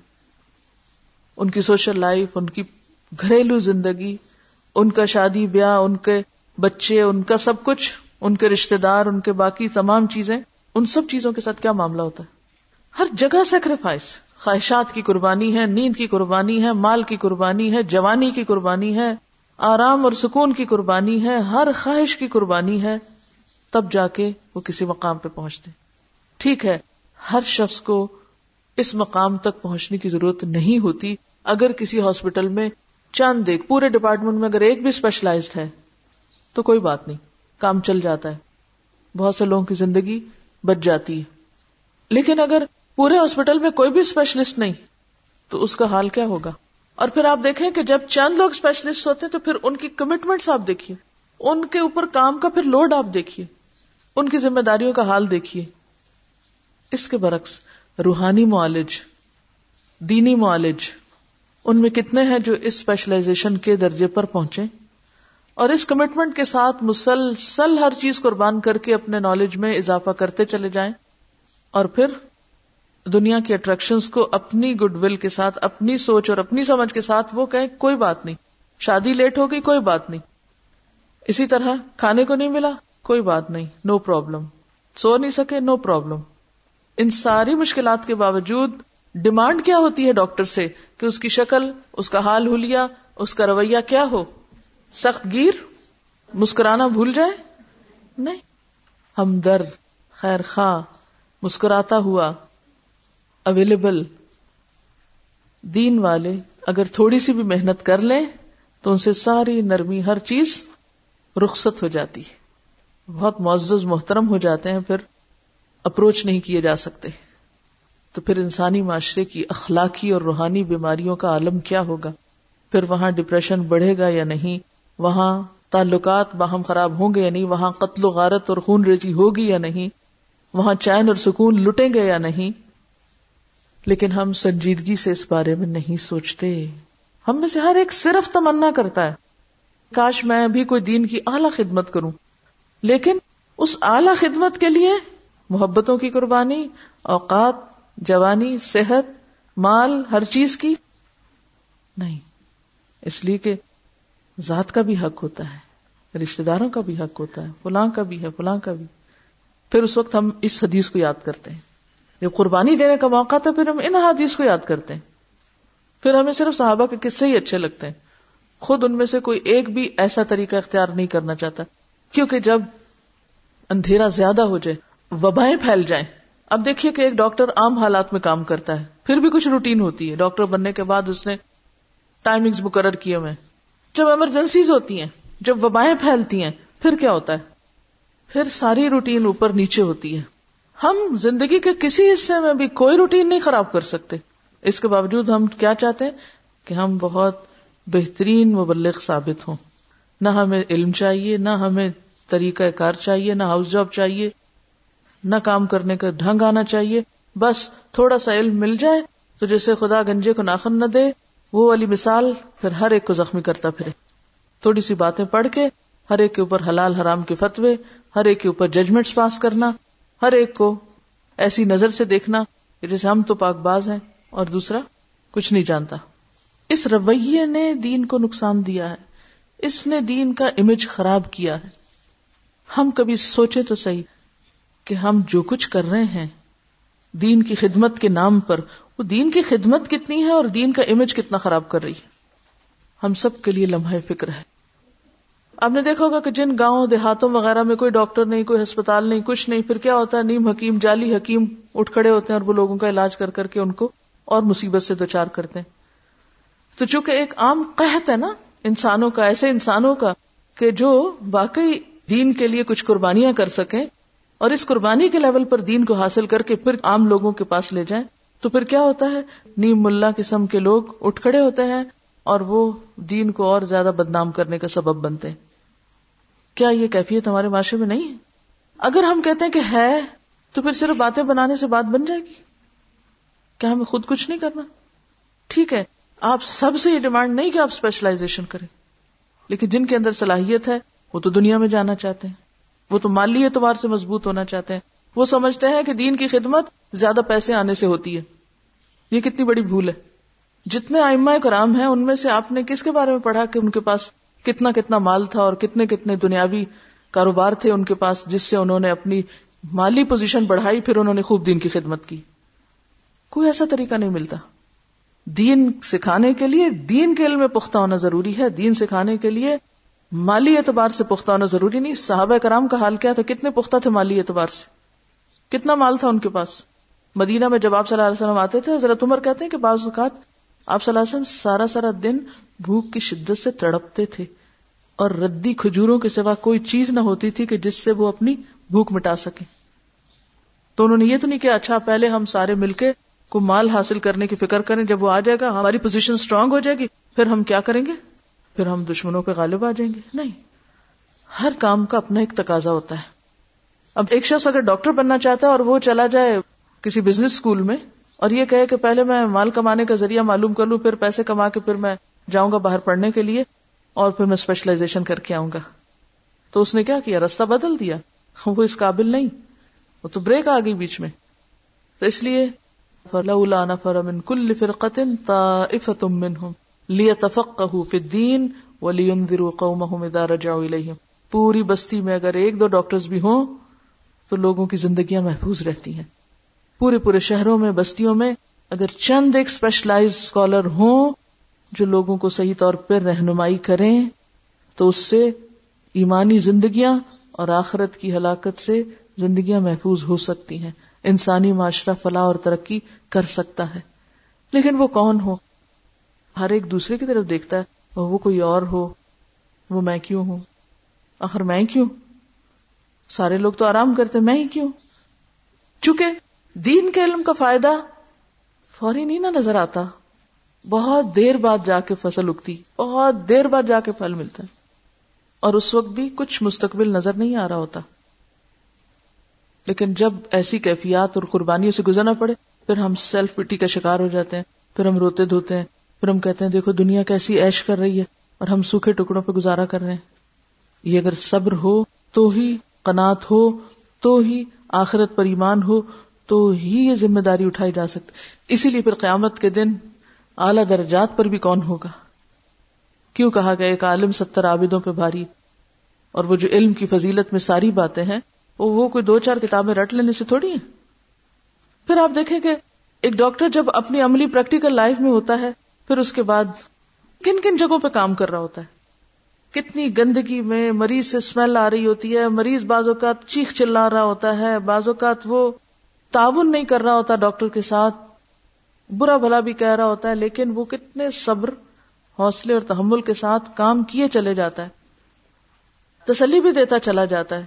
ان کی سوشل لائف ان کی گھریلو زندگی، ان کا شادی بیاہ، ان کے بچے، ان کا سب کچھ ان کے رشتے دار، ان کے باقی تمام چیزیں، ان سب چیزوں کے ساتھ کیا معاملہ ہوتا ہے؟ ہر جگہ سیکریفائس خواہشات کی قربانی ہے، نیند کی قربانی ہے، مال کی قربانی ہے، جوانی کی قربانی ہے، آرام اور سکون کی قربانی ہے، ہر خواہش کی قربانی ہے، تب جا کے وہ کسی مقام پہ پہنچتے ٹھیک ہے، ہر شخص کو اس مقام تک پہنچنے کی ضرورت نہیں ہوتی۔ اگر کسی ہاسپٹل میں چند ایک پورے ڈپارٹمنٹ میں اگر ایک بھی اسپیشلائزڈ ہے، تو کوئی بات نہیں۔ کام چل جاتا ہے۔ بہت سے لوگوں کی زندگی بچ جاتی ہے۔ لیکن اگر پورے ہاسپٹل میں کوئی بھی اسپیشلسٹ نہیں، تو اس کا حال کیا ہوگا؟ اور پھر آپ دیکھیں کہ جب چند لوگ اسپیشلسٹ ہوتے ہیں، تو پھر ان کی کمٹمنٹس آپ دیکھیے۔ ان کے اوپر کام کا پھر لوڈ آپ دیکھیے۔ ان کی ذمہ داریوں کا حال دیکھیے۔ اس کے برعکس، روحانی معالج، دینی معالج، ان میں کتنے ہیں جو اس اسپیشلائزیشن کے درجے پر پہنچے؟ اور اس کمٹمنٹ کے ساتھ مسلسل ہر چیز قربان کر کے اپنے نالج میں اضافہ کرتے چلے جائیں۔ اور پھر دنیا کی اٹریکشن کو اپنی گڈ ول کے ساتھ، اپنی سوچ اور اپنی سمجھ کے ساتھ وہ کہیں، کوئی بات نہیں۔ شادی لیٹ ہو گئی، کوئی بات نہیں۔ اسی طرح کھانے کو نہیں ملا، کوئی بات نہیں۔ نو پرابلم سو نہیں سکے نو پرابلم ان ساری مشکلات کے باوجود ڈیمانڈ کیا ہوتی ہے ڈاکٹر سے؟ کہ اس کی شکل، اس کا حال ہولیا اس کا رویہ کیا ہو؟ سخت گیر، مسکرانا بھول جائے؟ نہیں۔ ہم درد خیر خواہ، مسکراتا ہوا اویلیبل دین والے اگر تھوڑی سی بھی محنت کر لیں، تو ان سے ساری نرمی ہر چیز رخصت ہو جاتی ہے۔ بہت معزز، محترم ہو جاتے ہیں، پھر اپروچ نہیں کیے جا سکتے۔ تو پھر انسانی معاشرے کی اخلاقی اور روحانی بیماریوں کا عالم کیا ہوگا؟ پھر وہاں ڈپریشن بڑھے گا یا نہیں؟ وہاں تعلقات باہم خراب ہوں گے یا نہیں، وہاں قتل و غارت اور خون ریزی ہوگی یا نہیں، وہاں چین اور سکون لٹیں گے یا نہیں؟ لیکن ہم سنجیدگی سے اس بارے میں نہیں سوچتے۔ ہم میں سے ہر ایک صرف تمنا کرتا ہے۔ کاش میں بھی کوئی دین کی اعلی خدمت کروں۔ لیکن اس اعلی خدمت کے لیے محبتوں کی قربانی، اوقات، جوانی، صحت، مال، ہر چیز کی نہیں۔ اس لیے کہ ذات کا بھی حق ہوتا ہے رشتے داروں کا بھی حق ہوتا ہے، فلاں کا بھی ہے، فلاں کا بھی۔ پھر اس وقت ہم اس حدیث کو یاد کرتے ہیں۔ جب قربانی دینے کا موقع تھا، پھر ہم ان حدیث کو یاد کرتے ہیں۔ پھر ہمیں صرف صحابہ کے قصے ہی اچھے لگتے ہیں۔ خود ان میں سے کوئی ایک بھی ایسا طریقہ اختیار نہیں کرنا چاہتا، کیونکہ جب اندھیرا زیادہ ہو جائے، وبائیں پھیل جائیں۔ اب دیکھیے کہ ایک ڈاکٹر عام حالات میں کام کرتا ہے، پھر بھی کچھ روٹین ہوتی ہے۔ ڈاکٹر بننے کے بعد اس نے ٹائمنگ مقرر کیے ہوئے جب ایمرجنسیز ہوتی ہیں، جب وبائیں پھیلتی ہیں، پھر کیا ہوتا ہے؟ پھر ساری روٹین اوپر نیچے ہوتی ہے۔ ہم زندگی کے کسی حصے میں بھی کوئی روٹین نہیں خراب کر سکتے۔ اس کے باوجود ہم کیا چاہتے ہیں؟ کہ ہم بہت بہترین مبلغ ثابت ہوں۔ نہ ہمیں علم چاہیے، نہ ہمیں طریقہ کار چاہیے، نہ ہاؤس جاب چاہیے، نہ کام کرنے کا ڈھنگ آنا چاہیے۔ بس تھوڑا سا علم مل جائے تو جیسے خدا گنجے کو ناخن نہ دے وہ والی مثال پھر ہر ایک کو زخمی کرتا پھرے۔ تھوڑی سی باتیں پڑھ کے ہر ایک کے اوپر حلال حرام کے فتوے، ہر ایک کے اوپر ججمنٹ پاس کرنا، ہر ایک کو ایسی نظر سے دیکھنا جیسے ہم تو پاک باز ہیں اور دوسرا کچھ نہیں جانتا۔ اس رویے نے دین کو نقصان دیا ہے۔ اس نے دین کا امیج خراب کیا ہے۔ ہم کبھی سوچے تو صحیح کہ ہم جو کچھ کر رہے ہیں، دین کی خدمت کے نام پر وہ دین کی خدمت کتنی ہے اور دین کا امیج کتنا خراب کر رہی ہے۔ ہم سب کے لیے لمحہ فکر ہے۔ آپ نے دیکھا ہوگا کہ جن گاؤں دیہاتوں وغیرہ میں کوئی ڈاکٹر نہیں، کوئی ہسپتال نہیں، کچھ نہیں، پھر کیا ہوتا ہے؟ نیم حکیم، جعلی حکیم اٹھ کھڑے ہوتے ہیں اور وہ لوگوں کا علاج کر کر کے ان کو اور مصیبت سے دوچار کرتے ہیں۔ تو چونکہ ایک عام قحط ہے نا انسانوں کا، ایسے انسانوں کا کہ جو واقعی دین کے لیے کچھ قربانیاں کر سکیں اور اس قربانی کے لیول پر دین کو حاصل کر کے پھر عام لوگوں کے پاس لے جائیں تو پھر کیا ہوتا ہے؟ نیم ملا قسم کے لوگ اٹھ کھڑے ہوتے ہیں اور وہ دین کو اور زیادہ بدنام کرنے کا سبب بنتے ہیں۔ کیا یہ کیفیت ہمارے معاشرے میں نہیں ہے؟ اگر ہم کہتے ہیں کہ ہے، تو پھر صرف باتیں بنانے سے بات بن جائے گی۔ کیا ہمیں خود کچھ نہیں کرنا؟ ٹھیک ہے، آپ سب سے یہ ڈیمانڈ نہیں کہ آپ اسپیشلائزیشن کریں۔ لیکن جن کے اندر صلاحیت ہے، وہ تو دنیا میں جانا چاہتے ہیں۔ وہ تو مالی اعتبار سے مضبوط ہونا چاہتے ہیں۔ وہ سمجھتے ہیں کہ دین کی خدمت زیادہ پیسے آنے سے ہوتی ہے۔ یہ کتنی بڑی بھول ہے۔ جتنے آئمہ کرام ہیں، ان میں سے آپ نے کس کے بارے میں پڑھا کہ ان کے پاس کتنا کتنا مال تھا اور کتنے کتنے دنیاوی کاروبار تھے ان کے پاس، جس سے انہوں نے اپنی مالی پوزیشن بڑھائی، پھر انہوں نے خوب دین کی خدمت کی۔ کوئی ایسا طریقہ نہیں ملتا۔ دین سکھانے کے لیے، دین کے علم میں پختہ ہونا ضروری ہے۔ دین سکھانے کے لیے مالی اعتبار سے پختہ ہونا ضروری نہیں۔ صحابہ کرام کا حال کیا تھا؟ کتنے پختہ تھے مالی اعتبار سے؟ کتنا مال تھا ان کے پاس؟ مدینہ میں جب آپ صلی اللہ علیہ وسلم آتے تھے، حضرت عمر کہتے ہیں کہ بعض اوقات آپ صلی اللہ علیہ وسلم سارا سارا دن بھوک کی شدت سے تڑپتے تھے اور ردی کھجوروں کے سوا کوئی چیز نہ ہوتی تھی کہ جس سے وہ اپنی بھوک مٹا سکے تو انہوں نے یہ تو نہیں کیا اچھا پہلے ہم سارے مل کے کو مال حاصل کرنے کی فکر کریں، جب وہ آ جائے گا، ہماری پوزیشن اسٹرانگ ہو جائے گی، پھر ہم کیا کریں گے؟ پھر ہم دشمنوں پہ غالب آ جائیں گے۔ نہیں، ہر کام کا اپنا ایک تقاضا ہوتا ہے۔ اب ایک شخص اگر ڈاکٹر بننا چاہتا ہے اور وہ چلا جائے کسی بزنس اسکول میں اور یہ کہے کہ پہلے میں مال کمانے کا ذریعہ معلوم کر لوں، پھر پیسے کما کے پھر میں جاؤں گا باہر پڑھنے کے لیے اور پھر میں اسپیشلائزیشن کر کے آؤں گا۔ تو اس نے کیا کیا؟ رستہ بدل دیا۔ وہ اس قابل نہیں۔ وہ تو بریک آ گئی بیچ میں۔ تو اس لیے فلولا نفر من كل فرقة طائفة منهم ليتفقهوا في الدين ولينذروا قومهم اذا رجعوا اليهم پوری بستی میں اگر ایک دو ڈاکٹرز بھی ہوں تو لوگوں کی زندگیاں محفوظ رہتی ہیں۔ پورے پورے شہروں میں، بستیوں میں اگر چند ایک اسپیشلائز اسکالر ہوں جو لوگوں کو صحیح طور پر رہنمائی کریں، تو اس سے ایمانی زندگیاں اور آخرت کی ہلاکت سے زندگیاں محفوظ ہو سکتی ہیں۔ انسانی معاشرہ فلاح اور ترقی کر سکتا ہے۔ لیکن وہ کون ہو؟ ہر ایک دوسرے کی طرف دیکھتا ہے۔ وہ کوئی اور ہو؟ وہ میں کیوں ہوں؟ آخر میں کیوں؟ سارے لوگ تو آرام کرتے، میں ہی کیوں؟ چونکہ دین کے علم کا فائدہ فوری نہیں نہ نظر آتا۔ بہت دیر بعد جا کے فصل اگتی، بہت دیر بعد جا کے پھل ملتا ہے اور اس وقت بھی کچھ مستقبل نظر نہیں آ رہا ہوتا۔ لیکن جب ایسی کیفیات اور قربانیوں سے گزرنا پڑے، پھر ہم سیلف پٹی کا شکار ہو جاتے ہیں، پھر ہم روتے دھوتے ہیں، پھر ہم کہتے ہیں، دیکھو دنیا کیسی ایش کر رہی ہے اور ہم سوکھے ٹکڑوں پہ گزارا کر رہے ہیں۔ یہ اگر صبر ہو تو ہی قناط ہو تو ہی آخرت پر ایمان ہو تو ہی یہ ذمہ داری اٹھائی جا سکتی اسی لیے پھر قیامت کے دن اعلی درجات پر بھی کون ہوگا؟ کیوں کہا گیا ایک عالم ستر عابدوں پہ بھاری؟ اور وہ جو علم کی فضیلت میں ساری باتیں ہیں، وہ کوئی دو چار کتابیں رٹ لینے سے تھوڑی ہیں؟ پھر آپ دیکھیں کہ ایک ڈاکٹر جب اپنی عملی پریکٹیکل لائف میں ہوتا ہے، پھر اس کے بعد کن کن جگہوں پہ کام کر رہا ہوتا ہے؟ کتنی گندگی میں مریض سے اسمیل آ رہی ہوتی ہے، مریض بعض اوقات چیخ چلا رہا ہوتا ہے، بعض اوقات وہ تعاون نہیں کر رہا ہوتا ڈاکٹر کے ساتھ، برا بھلا بھی کہہ رہا ہوتا ہے، لیکن وہ کتنے صبر، حوصلے اور تحمل کے ساتھ کام کیے چلے جاتا ہے۔ تسلی بھی دیتا چلا جاتا ہے۔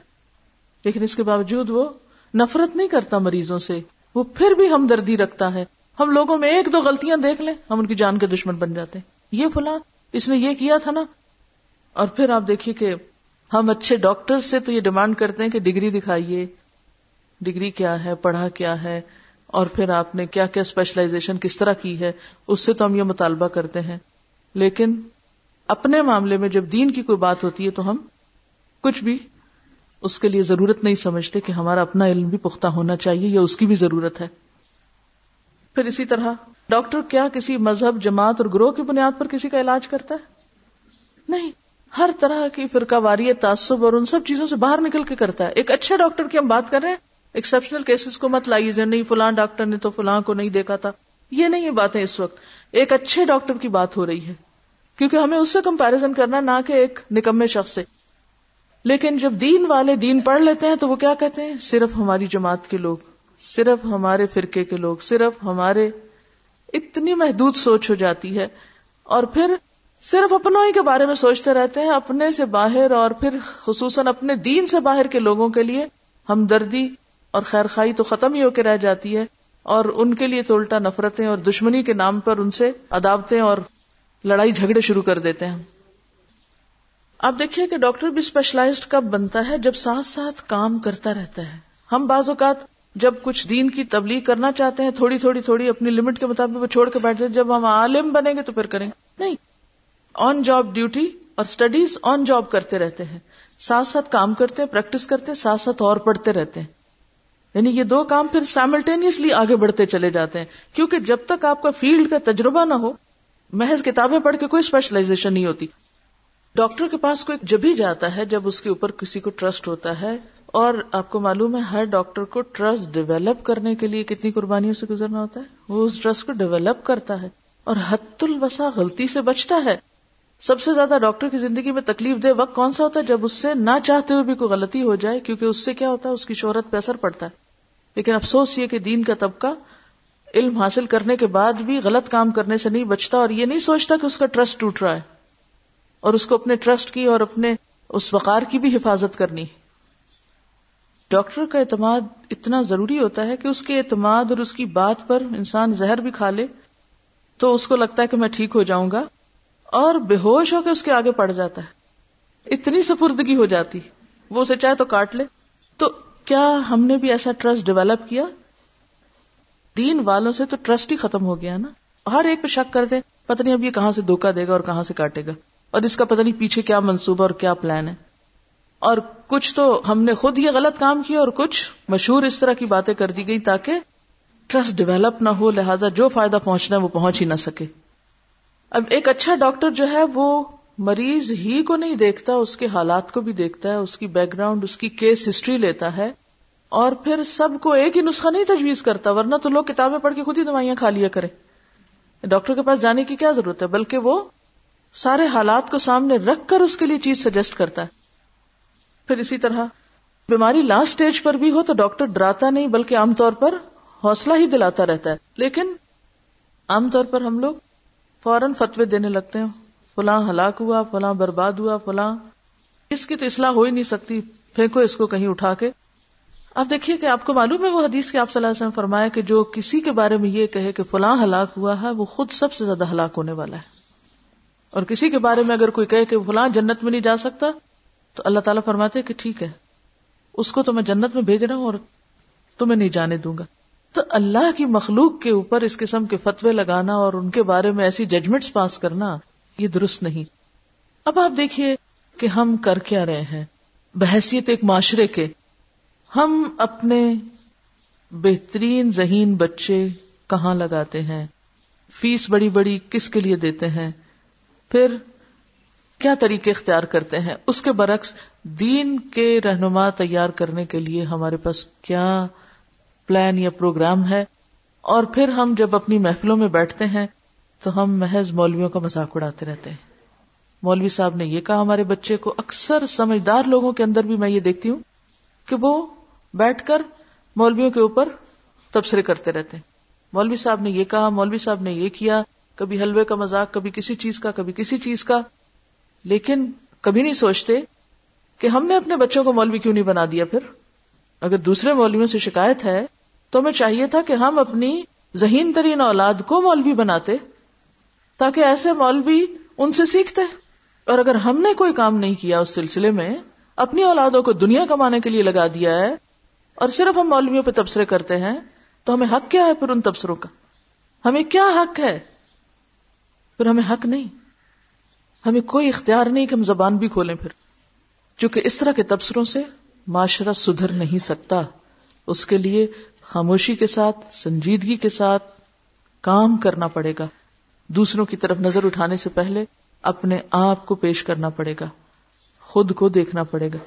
لیکن اس کے باوجود وہ نفرت نہیں کرتا مریضوں سے۔ وہ پھر بھی ہمدردی رکھتا ہے۔ ہم لوگوں میں ایک دو غلطیاں دیکھ لیں، ہم ان کی جان کے دشمن بن جاتے ہیں۔ یہ فلاں، اس نے یہ کیا تھا نا؟ اور پھر آپ دیکھیے کہ ہم اچھے ڈاکٹر سے تو یہ ڈیمانڈ کرتے ہیں کہ ڈگری دکھائیے۔ ڈگری کیا ہے، پڑھا کیا ہے، اور پھر آپ نے کیا کیا اسپیشلائزیشن کس طرح کی ہے، اس سے تو ہم یہ مطالبہ کرتے ہیں۔ لیکن اپنے معاملے میں جب دین کی کوئی بات ہوتی ہے تو ہم کچھ بھی اس کے لیے ضرورت نہیں سمجھتے کہ ہمارا اپنا علم بھی پختہ ہونا چاہیے یا اس کی بھی ضرورت ہے۔ پھر اسی طرح، ڈاکٹر کیا کسی مذہب، جماعت اور گروہ کی بنیاد پر کسی کا علاج کرتا ہے؟ نہیں۔ ہر طرح کی فرقہ واری تعصب اور ان سب چیزوں سے باہر نکل کے کرتا ہے۔ ایک اچھے ڈاکٹر کی ہم بات کر رہے ہیں ایکسپشنل کیسز کو مت لائیے نہیں، فلاں ڈاکٹر نے تو فلاں کو نہیں دیکھا تھا۔ یہ نہیں یہ باتیں اس وقت۔ ایک اچھے ڈاکٹر کی بات ہو رہی ہے۔ کیونکہ ہمیں اس سے کمپیرزن کرنا نہ کہ ایک نکمے شخص سے۔ لیکن جب دین والے دین پڑھ لیتے ہیں تو وہ کیا کہتے ہیں؟ صرف ہماری جماعت کے لوگ، صرف ہمارے فرقے کے لوگ، صرف ہمارے۔ اتنی محدود سوچ ہو جاتی ہے۔ اور پھر صرف اپنوں ہی کے بارے میں سوچتے رہتے ہیں، اپنے سے باہر اور پھر خصوصاً اپنے دین سے باہر کے لوگوں کے لیے ہمدردی اور خیر خائی تو ختم ہی ہو کے رہ جاتی ہے اور ان کے لیے تو الٹا نفرتیں اور دشمنی کے نام پر ان سے عداوتیں اور لڑائی جھگڑے شروع کر دیتے ہیں۔ آپ دیکھیے کہ ڈاکٹر بھی اسپیشلائزڈ کب بنتا ہے؟ جب ساتھ ساتھ کام کرتا رہتا ہے۔ ہم بعض اوقات جب کچھ دین کی تبلیغ کرنا چاہتے ہیں، تھوڑی تھوڑی تھوڑی اپنی لمٹ کے مطابق وہ چھوڑ کے بیٹھتے ہیں۔ جب ہم عالم بنیں گے تو پھر کریں۔ گے نہیں۔ آن جاب ڈیوٹی اور اسٹڈیز آن جاب کرتے رہتے ہیں۔ ساتھ ساتھ کام کرتے ہیں پریکٹس کرتے ہیں، ساتھ ساتھ اور پڑھتے رہتے ہیں۔ یعنی یہ دو کام پھر سائملٹینیسلی آگے بڑھتے چلے جاتے ہیں۔ کیونکہ جب تک آپ کا فیلڈ کا تجربہ نہ ہو، محض کتابیں پڑھ کے کوئی اسپیشلائزیشن نہیں ہوتی۔ ڈاکٹر کے پاس کوئی جب ہی جاتا ہے، جب اس کے اوپر کسی کو ٹرسٹ ہوتا ہے، اور آپ کو معلوم ہے ہر ڈاکٹر کو ٹرسٹ ڈیولپ کرنے کے لیے کتنی قربانیوں سے گزرنا ہوتا ہے۔ وہ اس ٹرسٹ کو ڈیولپ کرتا ہے اور حت الوسا غلطی سے بچتا ہے۔ سب سے زیادہ ڈاکٹر کی زندگی میں تکلیف دہ وقت کون سا ہوتا ہے؟ جب اس سے نہ چاہتے ہوئے بھی کوئی غلطی ہو جائے، کیونکہ اس سے کیا ہوتا ہے؟ اس کی شہرت پہ اثر پڑتا ہے۔ لیکن افسوس یہ کہ دین کا طبقہ علم حاصل کرنے کے بعد بھی غلط کام کرنے سے نہیں بچتا اور یہ نہیں سوچتا کہ اس کا ٹرسٹ ٹوٹ رہا ہے اور اس کو اپنے ٹرسٹ کی اور اپنے اس وقار کی بھی حفاظت کرنی ڈاکٹر کا اعتماد اتنا ضروری ہوتا ہے کہ اس کے اعتماد اور اس کی بات پر انسان زہر بھی کھا لے تو اس کو لگتا ہے کہ میں ٹھیک ہو جاؤں گا اور بے ہوش ہو کے اس کے آگے پڑ جاتا ہے۔ اتنی سپردگی ہو جاتی، وہ اسے چاہے تو کاٹ لے۔ تو کیا ہم نے بھی ایسا ٹرسٹ ڈیولپ کیا؟ دین والوں سے تو ٹرسٹ ہی ختم ہو گیا نا۔ ہر ایک پہ شک کرتے پتہ نہیں اب یہ کہاں سے دھوکا دے گا اور کہاں سے کاٹے گا۔ اور اس کا پتہ نہیں پیچھے کیا منصوبہ اور کیا پلان ہے۔ اور کچھ تو ہم نے خود یہ غلط کام کیا اور کچھ مشہور اس طرح کی باتیں کر دی گئی تاکہ ٹرسٹ ڈیولپ نہ ہو، لہذا جو فائدہ پہنچنا ہے وہ پہنچ ہی نہ سکے۔ اب ایک اچھا ڈاکٹر جو ہے وہ مریض ہی کو نہیں دیکھتا، اس کے حالات کو بھی دیکھتا ہے، اس کی بیک گراؤنڈ اس کی کیس ہسٹری لیتا ہے۔ اور پھر سب کو ایک ہی نسخہ نہیں تجویز کرتا، ورنہ تو لوگ کتابیں پڑھ کے خود ہی دوائیاں کھا لیا کرے ڈاکٹر کے پاس جانے کی کیا ضرورت ہے؟ بلکہ وہ سارے حالات کو سامنے رکھ کر اس کے لیے چیز سجیسٹ کرتا ہے۔ پھر اسی طرح، بیماری لاسٹ اسٹیج پر بھی ہو تو ڈاکٹر ڈراتا نہیں، بلکہ عام طور پر حوصلہ ہی دلاتا رہتا ہے۔ لیکن عام طور پر ہم لوگ فوراً فتوے دینے لگتے ہیں۔ فلاں ہلاک ہوا، فلاں برباد ہوا، فلاں۔ اس کی تو اصلاح ہو ہی نہیں سکتی، پھینکو اس کو کہیں اٹھا کے۔ آپ دیکھیے کہ آپ کو معلوم ہے وہ حدیث کے آپ صلی اللہ علیہ وسلم فرمایا کہ جو کسی کے بارے میں یہ کہے کہ فلاں ہلاک ہوا ہے، وہ خود سب سے زیادہ ہلاک ہونے والا ہے۔ اور کسی کے بارے میں اگر کوئی کہے کہ فلاں جنت میں نہیں جا سکتا، تو اللہ تعالیٰ فرماتے کہ ٹھیک ہے، اس کو تو میں جنت میں بھیج رہا ہوں اور تمہیں نہیں جانے دوں گا۔ تو اللہ کی مخلوق کے اوپر اس قسم کے فتوے لگانا اور ان کے بارے میں ایسی ججمنٹس پاس کرنا یہ درست نہیں۔ اب آپ دیکھیے کہ ہم کر کیا رہے ہیں۔ بحثیت ایک معاشرے کے۔ ہم اپنے بہترین ذہین بچے کہاں لگاتے ہیں؟ فیس بڑی بڑی کس کے لیے دیتے ہیں؟ پھر کیا طریقے اختیار کرتے ہیں؟ اس کے برعکس دین کے رہنما تیار کرنے کے لیے ہمارے پاس کیا پلان یا پروگرام ہے؟ اور پھر ہم جب اپنی محفلوں میں بیٹھتے ہیں تو ہم محض مولویوں کا مذاق اڑاتے رہتے ہیں۔ مولوی صاحب نے یہ کہا، ہمارے بچے کو اکثر سمجھدار لوگوں کے اندر بھی میں یہ دیکھتی ہوں کہ وہ بیٹھ کر مولویوں کے اوپر تبصرے کرتے رہتے ہیں۔ مولوی صاحب نے یہ کہا، مولوی صاحب نے یہ کیا، کبھی حلوے کا مذاق، کبھی کسی چیز کا، کبھی کسی چیز کا۔ لیکن کبھی نہیں سوچتے کہ ہم نے اپنے بچوں کو مولوی کیوں نہیں بنا دیا پھر؟ اگر دوسرے مولویوں سے شکایت ہے، تو ہمیں چاہیے تھا کہ ہم اپنی ذہین ترین اولاد کو مولوی بناتے۔ تاکہ ایسے مولوی ان سے سیکھتے۔ اور اگر ہم نے کوئی کام نہیں کیا اس سلسلے میں، اپنی اولادوں کو دنیا کمانے کے لیے لگا دیا ہے، اور صرف ہم مولویوں پہ تبصرے کرتے ہیں، تو ہمیں حق کیا ہے پھر ان تبصروں کا؟ ہمیں کیا حق ہے؟ پھر ہمیں حق نہیں۔ ہمیں کوئی اختیار نہیں کہ ہم زبان بھی کھولیں پھر۔ چونکہ اس طرح کے تبصروں سے معاشرہ سدھر نہیں سکتا۔ اس کے لیے خاموشی کے ساتھ، سنجیدگی کے ساتھ کام کرنا پڑے گا۔ دوسروں کی طرف نظر اٹھانے سے پہلے اپنے آپ کو پیش کرنا پڑے گا، خود کو دیکھنا پڑے گا۔